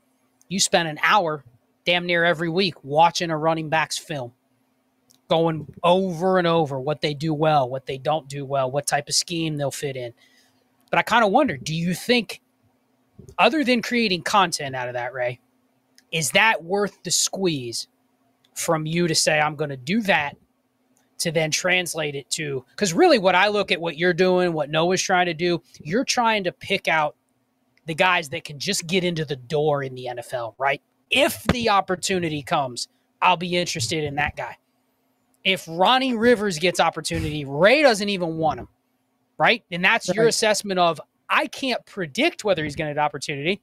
you spent an hour damn near every week watching a running back's film, going over and over what they do well, what they don't do well, what type of scheme they'll fit in. But I kind of wonder do you think, other than creating content out of that, Ray, is that worth the squeeze from you to say, I'm going to do that to then translate it to because really what I look at what you're doing, what Noah's trying to do, you're trying to pick out the guys that can just get into the door in the NFL, right? If the opportunity comes, I'll be interested in that guy. If Ronnie Rivers gets opportunity, Ray doesn't even want him, right? And that's right. your assessment of I can't predict whether he's going to get opportunity.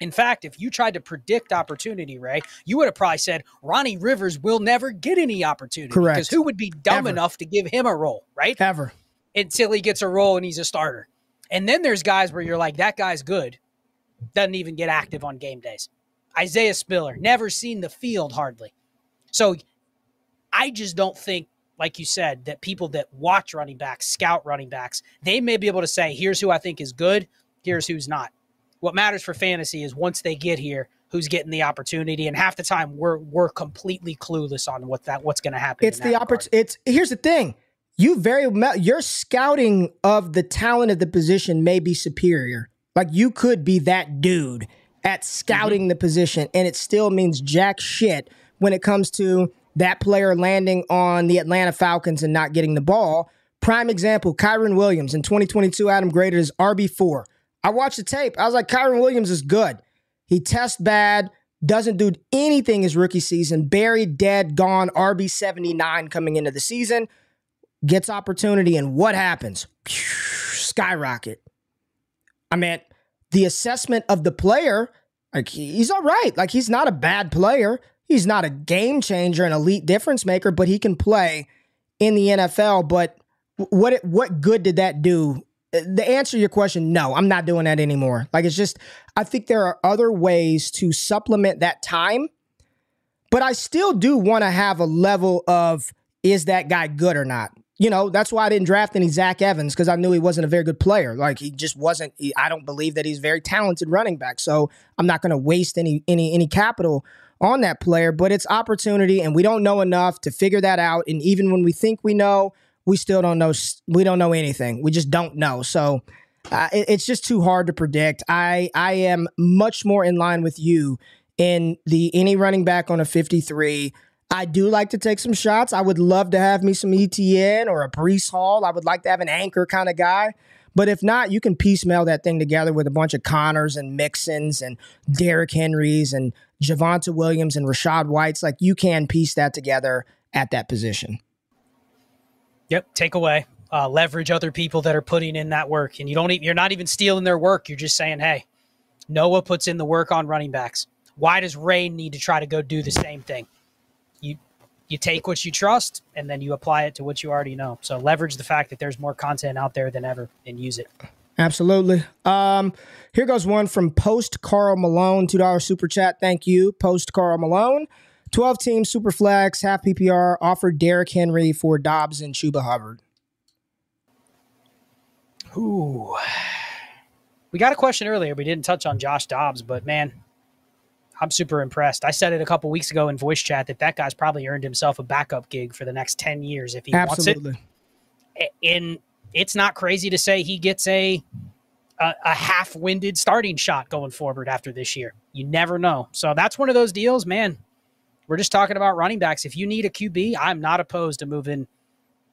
In fact, if you tried to predict opportunity, Ray, you would have probably said Ronnie Rivers will never get any opportunity. Correct. Because who would be dumb Ever. enough to give him a role, right? Ever. Until he gets a role and he's a starter. And then there's guys where you're like, that guy's good. Doesn't even get active on game days. Isaiah Spiller, never seen the field hardly. So I just don't think, like you said, that people that watch running backs, scout running backs, they may be able to say, here's who I think is good, here's who's not what matters for fantasy is once they get here, who's getting the opportunity, and half the time we're we're completely clueless on what that what's going to happen. It's the opportunity. It's here's the thing. You very your scouting of the talent of the position may be superior. Like you could be that dude at scouting mm-hmm. the position, and it still means jack shit when it comes to that player landing on the Atlanta Falcons and not getting the ball. Prime example: Kyren Williams in 2022. Adam graded as RB four. I watched the tape. I was like, Kyren Williams is good. He tests bad, doesn't do anything his rookie season, buried, dead, gone, RB 79 coming into the season, gets opportunity, and what happens? Skyrocket. I mean, the assessment of the player, like he's all right. Like he's not a bad player. He's not a game changer, an elite difference maker, but he can play in the NFL. But what what good did that do uh, the answer to your question, no, I'm not doing that anymore. Like it's just, I think there are other ways to supplement that time, but I still do want to have a level of is that guy good or not? You know, that's why I didn't draft any Zach Evans because I knew he wasn't a very good player. Like he just wasn't. He, I don't believe that he's very talented running back. So I'm not going to waste any any any capital on that player. But it's opportunity, and we don't know enough to figure that out. And even when we think we know, we still don't know. We don't know anything. We just don't know. So uh, it, it's just too hard to predict. I I am much more in line with you in the any running back on a 53. I do like to take some shots. I would love to have me some Etienne or a Breece Hall. I would like to have an anchor kind of guy. But if not, you can piecemeal that thing together with a bunch of Conners and Mixons and Derrick Henrys and Javonte Williams and Rachaad Whites. Like you can piece that together at that position. Yep, take away. Uh, leverage other people that are putting in that work, and you don't. Even, you're not even stealing their work. You're just saying, "Hey, Noah puts in the work on running backs. Why does Ray need to try to go do the same thing?" You you take what you trust, and then you apply it to what you already know. So leverage the fact that there's more content out there than ever, and use it. Absolutely. Um, here goes one from Post Carl Malone, $2 super chat. Thank you, Post Carl Malone. 12 team super flex, half PPR, offered Derrick Henry for Dobbs and Chuba Hubbard. Ooh. We got a question earlier. We didn't touch on Josh Dobbs, but man, I'm super impressed. I said it a couple weeks ago in voice chat that that guy's probably earned himself a backup gig for the next 10 years if he Absolutely. wants it. And it's not crazy to say he gets a a, a half-winded starting shot going forward after this year. You never know. So that's one of those deals, man. We're just talking about running backs. If you need a QB, I'm not opposed to moving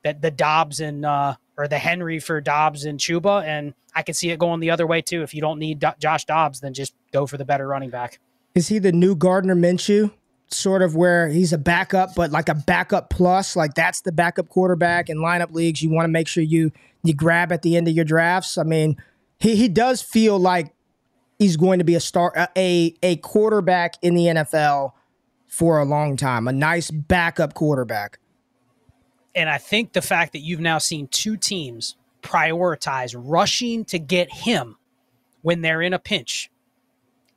the, the Dobbs and uh, or the Henry for Dobbs and Chuba, and I can see it going the other way too. If you don't need Do- Josh Dobbs, then just go for the better running back. Is he the new Gardner Minshew? Sort of where he's a backup, but like a backup plus, like that's the backup quarterback in lineup leagues. You want to make sure you you grab at the end of your drafts. I mean, he he does feel like he's going to be a star, a a quarterback in the NFL for a long time, a nice backup quarterback. And I think the fact that you've now seen two teams prioritize rushing to get him when they're in a pinch,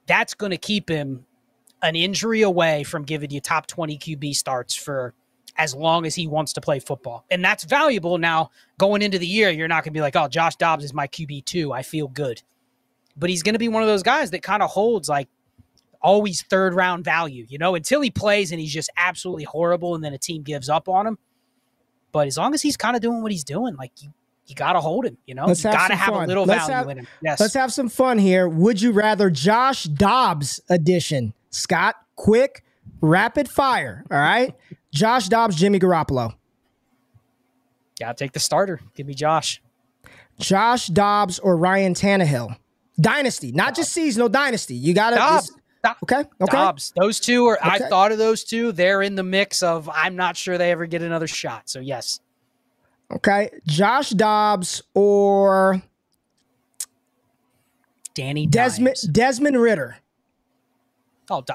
that's going to keep him an injury away from giving you top 20 QB starts for as long as he wants to play football. And that's valuable now going into the year. You're not going to be like, oh, Josh Dobbs is my QB2. I feel good. But he's going to be one of those guys that kind of holds like always third round value, you know, until he plays and he's just absolutely horrible and then a team gives up on him. But as long as he's kind of doing what he's doing, like you, you got to hold him. You know, let's you got to have, have a little let's value have, in him. Yes. Let's have some fun here. Would you rather Josh Dobbs edition? Scott, quick, rapid fire. All right, Josh Dobbs, Jimmy Garoppolo. Yeah, take the starter. Give me Josh. Josh Dobbs or Ryan Tannehill. Dynasty, not just seasonal dynasty. You got to. Okay. Okay. Dobbs. Those two are. Okay. I thought of those two. They're in the mix of. I'm not sure they ever get another shot. So yes. Okay, Josh Dobbs or Danny Desmond Dimes. Desmond Ridder. Oh, Do-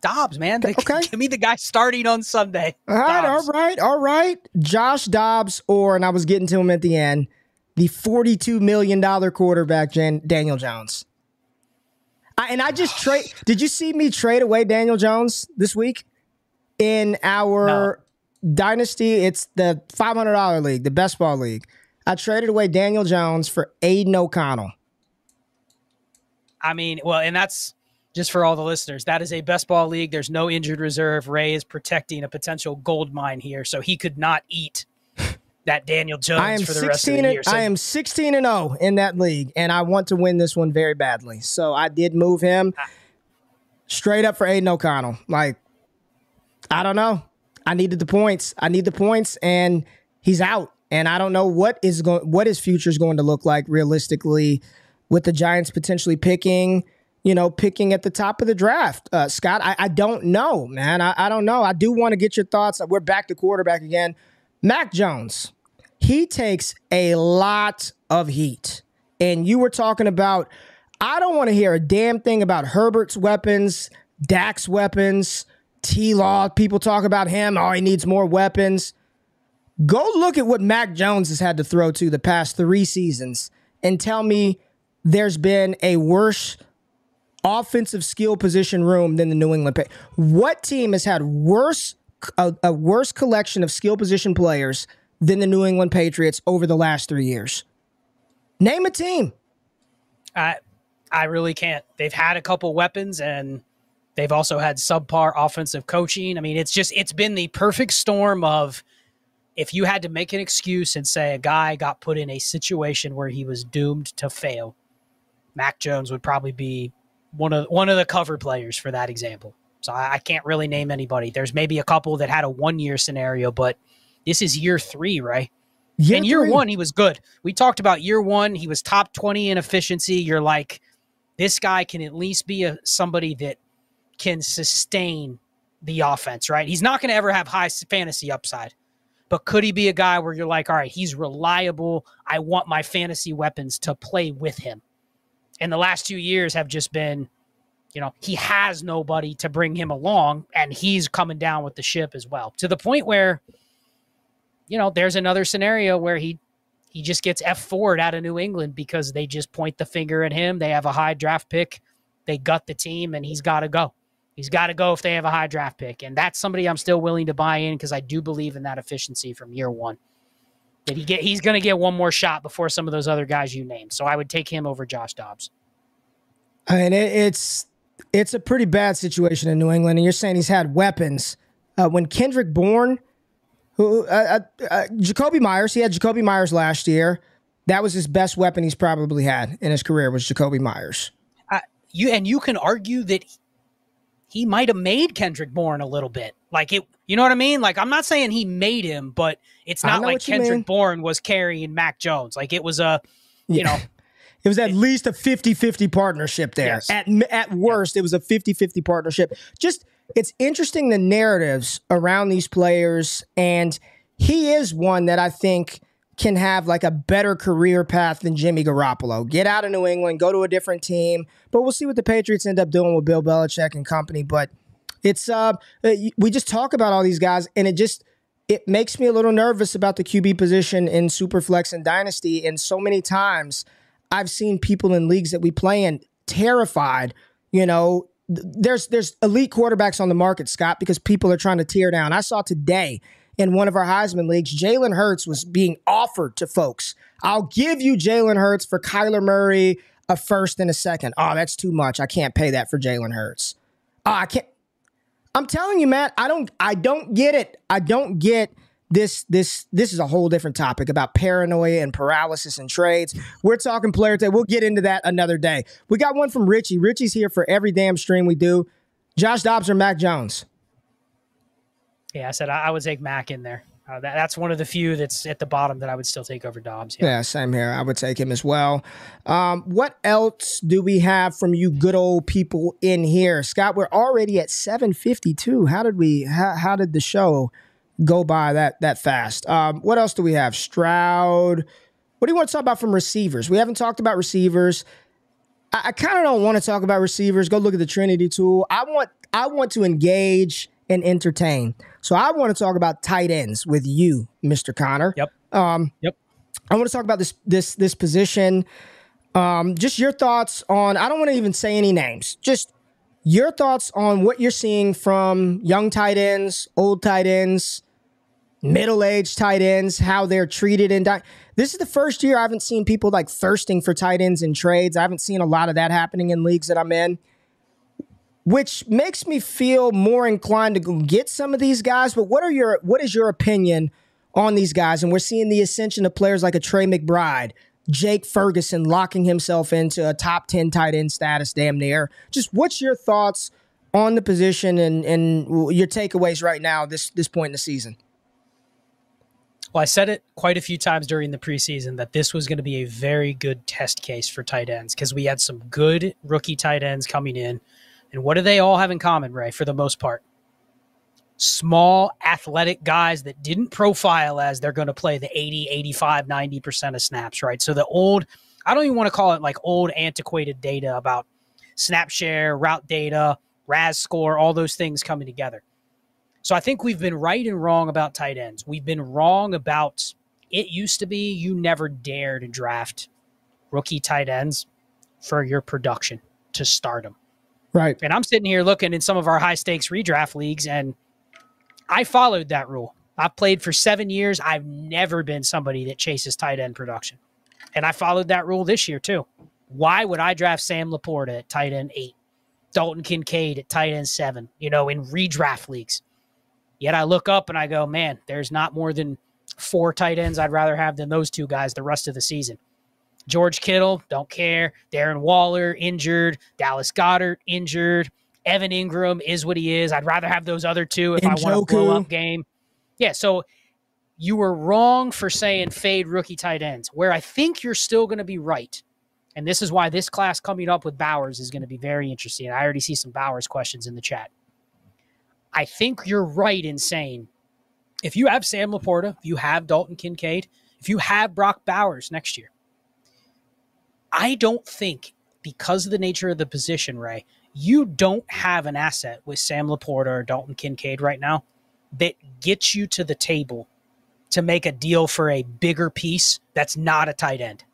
Dobbs, man. Okay. Give me the guy starting on Sunday. All right, Dobbs. all right, all right. Josh Dobbs, or and I was getting to him at the end, the forty-two million dollar quarterback, Jan- Daniel Jones. I, and I just trade. Did you see me trade away Daniel Jones this week in our. Dynasty? It's the five hundred dollar league, the best ball league. I traded away Daniel Jones for Aidan O'Connell. I mean, well, and that's just for all the listeners. That is a best ball league. There's no injured reserve. Ray is protecting a potential gold mine here, so he could not eat that Daniel Jones I am for the 16 rest of the year. So. I am 16 and 0 in that league, and I want to win this one very badly. So I did move him straight up for Aidan O'Connell. Like, I don't know. I needed the points. I need the points, and he's out. And I don't know what is going what his future is going to look like realistically with the Giants potentially picking, you know, picking at the top of the draft. Uh, Scott, I, I don't know, man. I, I don't know. I do want to get your thoughts. We're back to quarterback again. Mac Jones he takes a lot of heat. And you were talking about, I don't want to hear a damn thing about Herbert's weapons, Dak's weapons, T Law. People talk about him. Oh, he needs more weapons. Go look at what Mac Jones has had to throw to the past three seasons and tell me there's been a worse offensive skill position room than the New England. What team has had worse a, a worse collection of skill position players than the New England Patriots over the last three years? Name a team. I I really can't. They've had a couple weapons and they've also had subpar offensive coaching. I mean, it's just it's been the perfect storm of if you had to make an excuse and say a guy got put in a situation where he was doomed to fail, Mac Jones would probably be one of one of the cover players for that example. So I, I can't really name anybody. There's maybe a couple that had a one year scenario, but this is year three, right? Year and year three. one, he was good. We talked about year one, he was top 20 in efficiency. You're like, this guy can at least be a somebody that can sustain the offense, right? He's not going to ever have high fantasy upside, but could he be a guy where you're like, all right, he's reliable. I want my fantasy weapons to play with him. And the last two years have just been, you know, he has nobody to bring him along, and he's coming down with the ship as well to the point where you know, there's another scenario where he he just gets F forward out of New England because they just point the finger at him. They have a high draft pick, they gut the team, and he's got to go. He's got to go if they have a high draft pick, and that's somebody I'm still willing to buy in because I do believe in that efficiency from year one. That he get he's going to get one more shot before some of those other guys you named. So I would take him over Josh Dobbs. I mean, it, it's it's a pretty bad situation in New England, and you're saying he's had weapons. Uh, when Kendrick Bourne who uh, uh, uh, Jakobi Meyers. He had Jakobi Meyers last year. That was his best weapon he's probably had in his career was Jakobi Meyers. Uh, you and you can argue that he might have made Kendrick Bourne a little bit. Like it, you know what I mean? Like I'm not saying he made him, but it's not like Kendrick Bourne was carrying Mac Jones. Like it was a, you yeah. know. It was at least a 50-50 partnership there. Yes. At at worst, yeah. it was a 50-50 partnership. Just it's interesting the narratives around these players, and he is one that I think can have like a better career path than Jimmy Garoppolo. Get out of New England, go to a different team. But we'll see what the Patriots end up doing with Bill Belichick and company. But it's uh, uh we just talk about all these guys, and it just it makes me a little nervous about the QB position in Superflex and Dynasty. And so many times I've seen people in leagues that we play in terrified, you know, there's there's elite quarterbacks on the market, Scott, because people are trying to tear down. I saw today in one of our Heisman leagues, Jalen Hurts was being offered to folks. I'll give you Jalen Hurts for Kyler Murray, a first and a second. Oh, that's too much. I can't pay that for Jalen Hurts. Oh, I can't. I'm telling you, Matt, I don't I don't get it. I don't get this this this is a whole different topic about paranoia and paralysis and trades. We're talking player today. We'll get into that another day. We got one from Richie. Richie's here for every damn stream we do. Josh Dobbs or Mac Jones? Yeah, I said I, I would take Mac in there. Uh, that, that's one of the few that's at the bottom that I would still take over Dobbs. Yeah, yeah same here. I would take him as well. Um, what else do we have from you good old people in here, Scott? We're already at seven fifty two. How did we? How, how did the show? go by that that fast. Um, what else do we have? Stroud. What do you want to talk about from receivers? We haven't talked about receivers. I, I kind of don't want to talk about receivers. Go look at the Trinity tool. I want I want to engage and entertain. So I want to talk about tight ends with you, Mr. Connor. Yep. Um, yep. I want to talk about this this this position. Um, just your thoughts on. I don't want to even say any names. Just your thoughts on what you're seeing from young tight ends, old tight ends, middle-aged tight ends, how they're treated in di- this is the first year I haven't seen people like thirsting for tight ends in trades. I haven't seen a lot of that happening in leagues that I'm in, which makes me feel more inclined to go get some of these guys. But what are your what is your opinion on these guys? And we're seeing the ascension of players like a Trey McBride, Jake Ferguson locking himself into a top 10 tight end status damn near. Just what's your thoughts on the position and, and your takeaways right now this this point in the season? Well, I said it quite a few times during the preseason that this was going to be a very good test case for tight ends because we had some good rookie tight ends coming in. And what do they all have in common, Ray, for the most part? Small, athletic guys that didn't profile as they're going to play the 80, 85, 90% of snaps, right? So the old, I don't even want to call it like old, antiquated data about snap share, route data, RAS score, all those things coming together. So I think we've been right and wrong about tight ends. We've been wrong about it used to be you never dare to draft rookie tight ends for your production to start them. Right. And I'm sitting here looking in some of our high stakes redraft leagues and I followed that rule. I've played for seven years. I've never been somebody that chases tight end production. And I followed that rule this year too. Why would I draft Sam LaPorta at tight end eight, Dalton Kincaid at tight end seven, you know, in redraft leagues? Yet I look up and I go, man, there's not more than four tight ends I'd rather have than those two guys the rest of the season. George Kittle, don't care. Darren Waller, injured. Dallas Goedert, injured. Evan Engram is what he is. I'd rather have those other two if I want a blow up game. Yeah, so you were wrong for saying fade rookie tight ends, where I think you're still going to be right. And this is why this class coming up with Bowers is going to be very interesting. I already see some Bowers questions in the chat. I think you're right in saying if you have Sam LaPorta, if you have Dalton Kincaid, if you have Brock Bowers next year, I don't think because of the nature of the position, Ray, you don't have an asset with Sam LaPorta or Dalton Kincaid right now that gets you to the table to make a deal for a bigger piece that's not a tight end.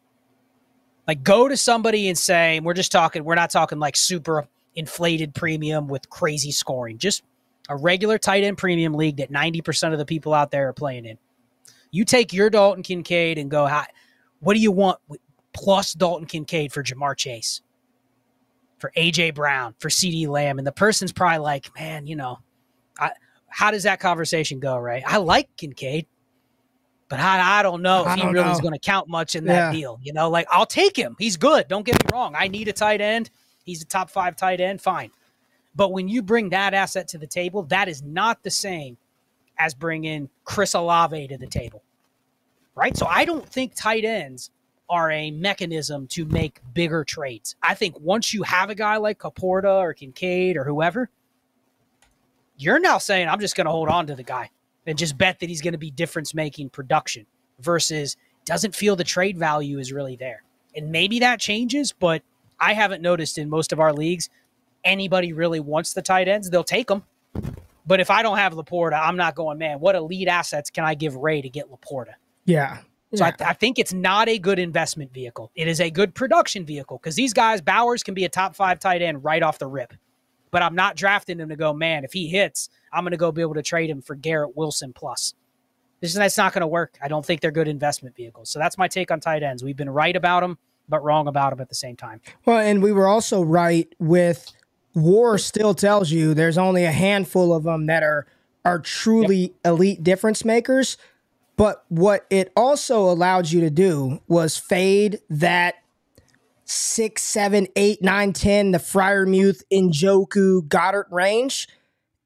Like go to somebody and say, we're just talking, we're not talking like super inflated premium with crazy scoring, just a regular tight end premium league that 90% of the people out there are playing in. You take your Dalton Kincaid and go, what do you want plus Dalton Kincaid for Ja'Marr Chase, for AJ Brown, for CeeDee Lamb? And the person's probably like, man, you know, I, how does that conversation go, right? I like Kincaid, but I, I don't know if he really know. is going to count much in that yeah. deal. You know, like I'll take him. He's good. Don't get me wrong. I need a tight end. He's a top five tight end. Fine. But when you bring that asset to the table, that is not the same as bringing Chris Olave to the table. Right. So I don't think tight ends are a mechanism to make bigger trades. I think once you have a guy like LaPorta or Kincaid or whoever, you're now saying, I'm just going to hold on to the guy and just bet that he's going to be difference making production versus doesn't feel the trade value is really there. And maybe that changes, but I haven't noticed in most of our leagues anybody really wants the tight ends. They'll take them. But if I don't have LaPorta, I'm not going, man, what elite assets can I give Ray to get LaPorta? Yeah. So yeah. I, I, think it's not a good investment vehicle. It is a good production vehicle because these guys, Bowers can be a top five tight end right off the rip. But I'm not drafting him to go, man, if he hits, I'm going to go be able to trade him for Garrett Wilson plus. This is that's not going to work. I don't think they're good investment vehicles. So that's my take on tight ends. We've been right about them, but wrong about them at the same time. Well, and we were also right with WAR still tells you there's only a handful of them that are are truly yep. elite difference makers. But what it also allowed you to do was fade that six, seven, eight, nine, ten, the Freiermuth, Njoku, Goedert range.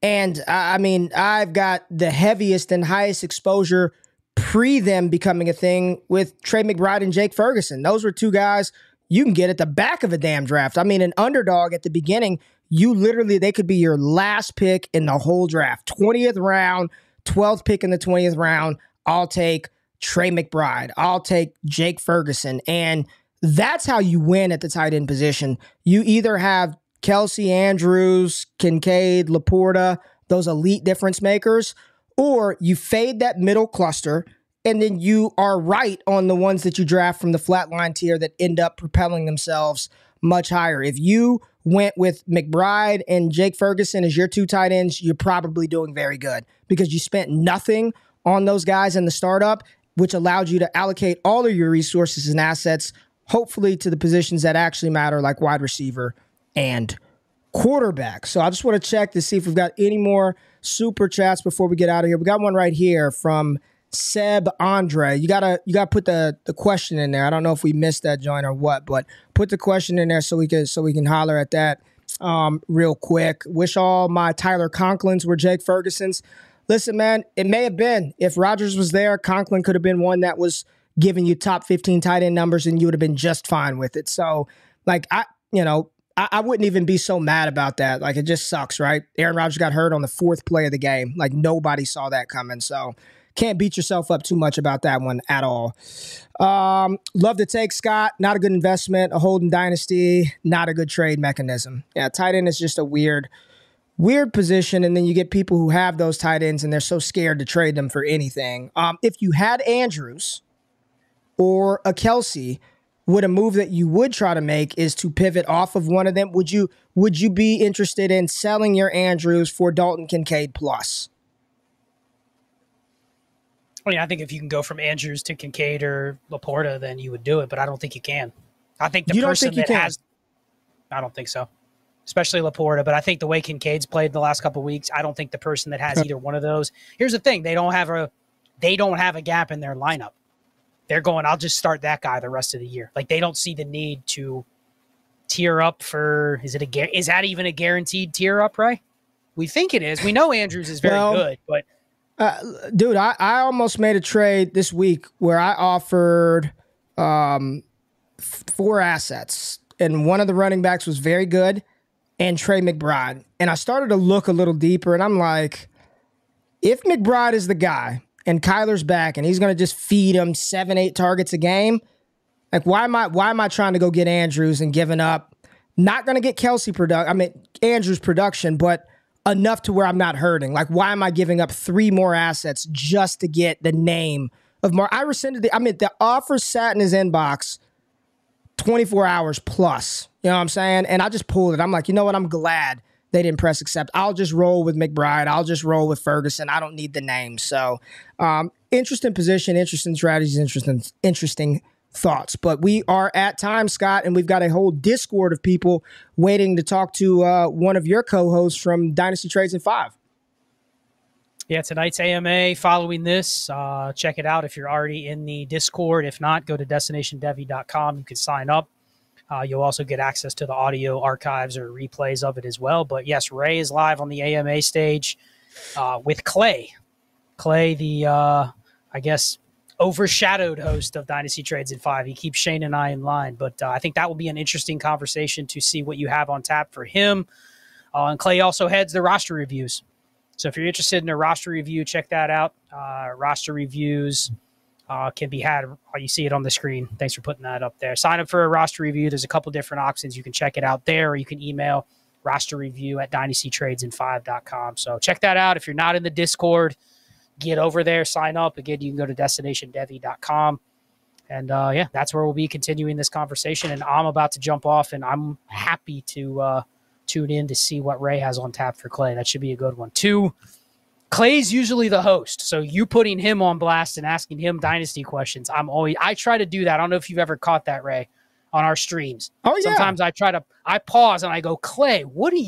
And uh, I mean, I've got the heaviest and highest exposure pre them becoming a thing with Trey McBride and Jake Ferguson. Those were two guys you can get at the back of a damn draft. I mean, an underdog at the beginning, you literally, they could be your last pick in the whole draft. 20th round, 12th pick in the 20th round. I'll take Trey McBride. I'll take Jake Ferguson. And that's how you win at the tight end position. You either have Kelce Andrews, Kincaid, LaPorta, those elite difference makers, or you fade that middle cluster and then you are right on the ones that you draft from the flatline tier that end up propelling themselves much higher. If you went with McBride and Jake Ferguson as your two tight ends, you're probably doing very good because you spent nothing on those guys in the startup, which allowed you to allocate all of your resources and assets, hopefully to the positions that actually matter, like wide receiver and quarterback. So I just want to check to see if we've got any more super chats before we get out of here. We got one right here from Seb Andre. You gotta you gotta put the the question in there. I don't know if we missed that joint or what, but put the question in there so we can so we can holler at that um, real quick. Wish all my Tyler Conklins were Jake Ferguson's. Listen, man, it may have been if Rodgers was there, Conklin could have been one that was giving you top 15 tight end numbers and you would have been just fine with it. So, like I, you know, I, I wouldn't even be so mad about that. Like it just sucks, right? Aaron Rodgers got hurt on the fourth play of the game. Like nobody saw that coming. So can't beat yourself up too much about that one at all. Um, love to take Scott. Not a good investment. A holding dynasty. Not a good trade mechanism. Yeah, tight end is just a weird, weird position. And then you get people who have those tight ends and they're so scared to trade them for anything. Um, if you had Andrews or a Kelce, would a move that you would try to make is to pivot off of one of them? Would you would you be interested in selling your Andrews for Dalton Kincaid plus? I mean, I think if you can go from Andrews to Kincaid or LaPorta, then you would do it, but I don't think you can. I think the you person that can. has, I don't think so, especially LaPorta. But I think the way Kincaid's played the last couple weeks, I don't think the person that has either one of those. Here's the thing: they don't have a, they don't have a gap in their lineup. They're going. I'll just start that guy the rest of the year. Like they don't see the need to tier up for. Is it a? Is that even a guaranteed tier up? Right? We think it is. We know Andrews is very well, good, but uh, dude, I, I almost made a trade this week where I offered um, four assets, and one of the running backs was very good, and Trey McBride. And I started to look a little deeper, and I'm like, if McBride is the guy, and Kyler's back, and he's going to just feed him seven, eight targets a game, like why am I why am I trying to go get Andrews and giving up? Not going to get Kelce production. I mean Andrews production, but enough to where I'm not hurting. Like, why am I giving up three more assets just to get the name of Mark? I rescinded the. I mean, the offer sat in his inbox 24 hours plus. You know what I'm saying? And I just pulled it. I'm like, you know what? I'm glad they didn't press accept. I'll just roll with McBride. I'll just roll with Ferguson. I don't need the name. So, um, interesting position, interesting strategies, interesting, interesting thoughts. But we are at time, Scott, and we've got a whole Discord of people waiting to talk to uh, one of your co-hosts from Dynasty Trades in Five. Yeah, tonight's AMA following this. Uh, check it out if you're already in the Discord. If not, go to destinationdevy.com. You can sign up. Uh, you'll also get access to the audio archives or replays of it as well. But yes, Ray is live on the AMA stage uh, with Clay. Clay, the, uh, I guess, overshadowed host of Dynasty Trades in Five. He keeps Shane and I in line. But uh, I think that will be an interesting conversation to see what you have on tap for him. Uh, and Clay also heads the roster reviews. So if you're interested in a roster review, check that out. Uh, roster reviews uh, can be had. Uh, you see it on the screen. Thanks for putting that up there. Sign up for a roster review. There's a couple different options. You can check it out there, or you can email roster review at dynastytradesin5.com. So check that out. If you're not in the Discord, get over there, sign up. Again, you can go to destinationdevy.com. And uh, yeah, that's where we'll be continuing this conversation. And I'm about to jump off, and I'm happy to uh, tune in to see what Ray has on tap for Clay. That should be a good one. Two, Clay's usually the host, so you putting him on blast and asking him dynasty questions. I'm always I try to do that. I don't know if you've ever caught that, Ray, on our streams. Oh yeah. Sometimes I try to I pause and I go, Clay, what do you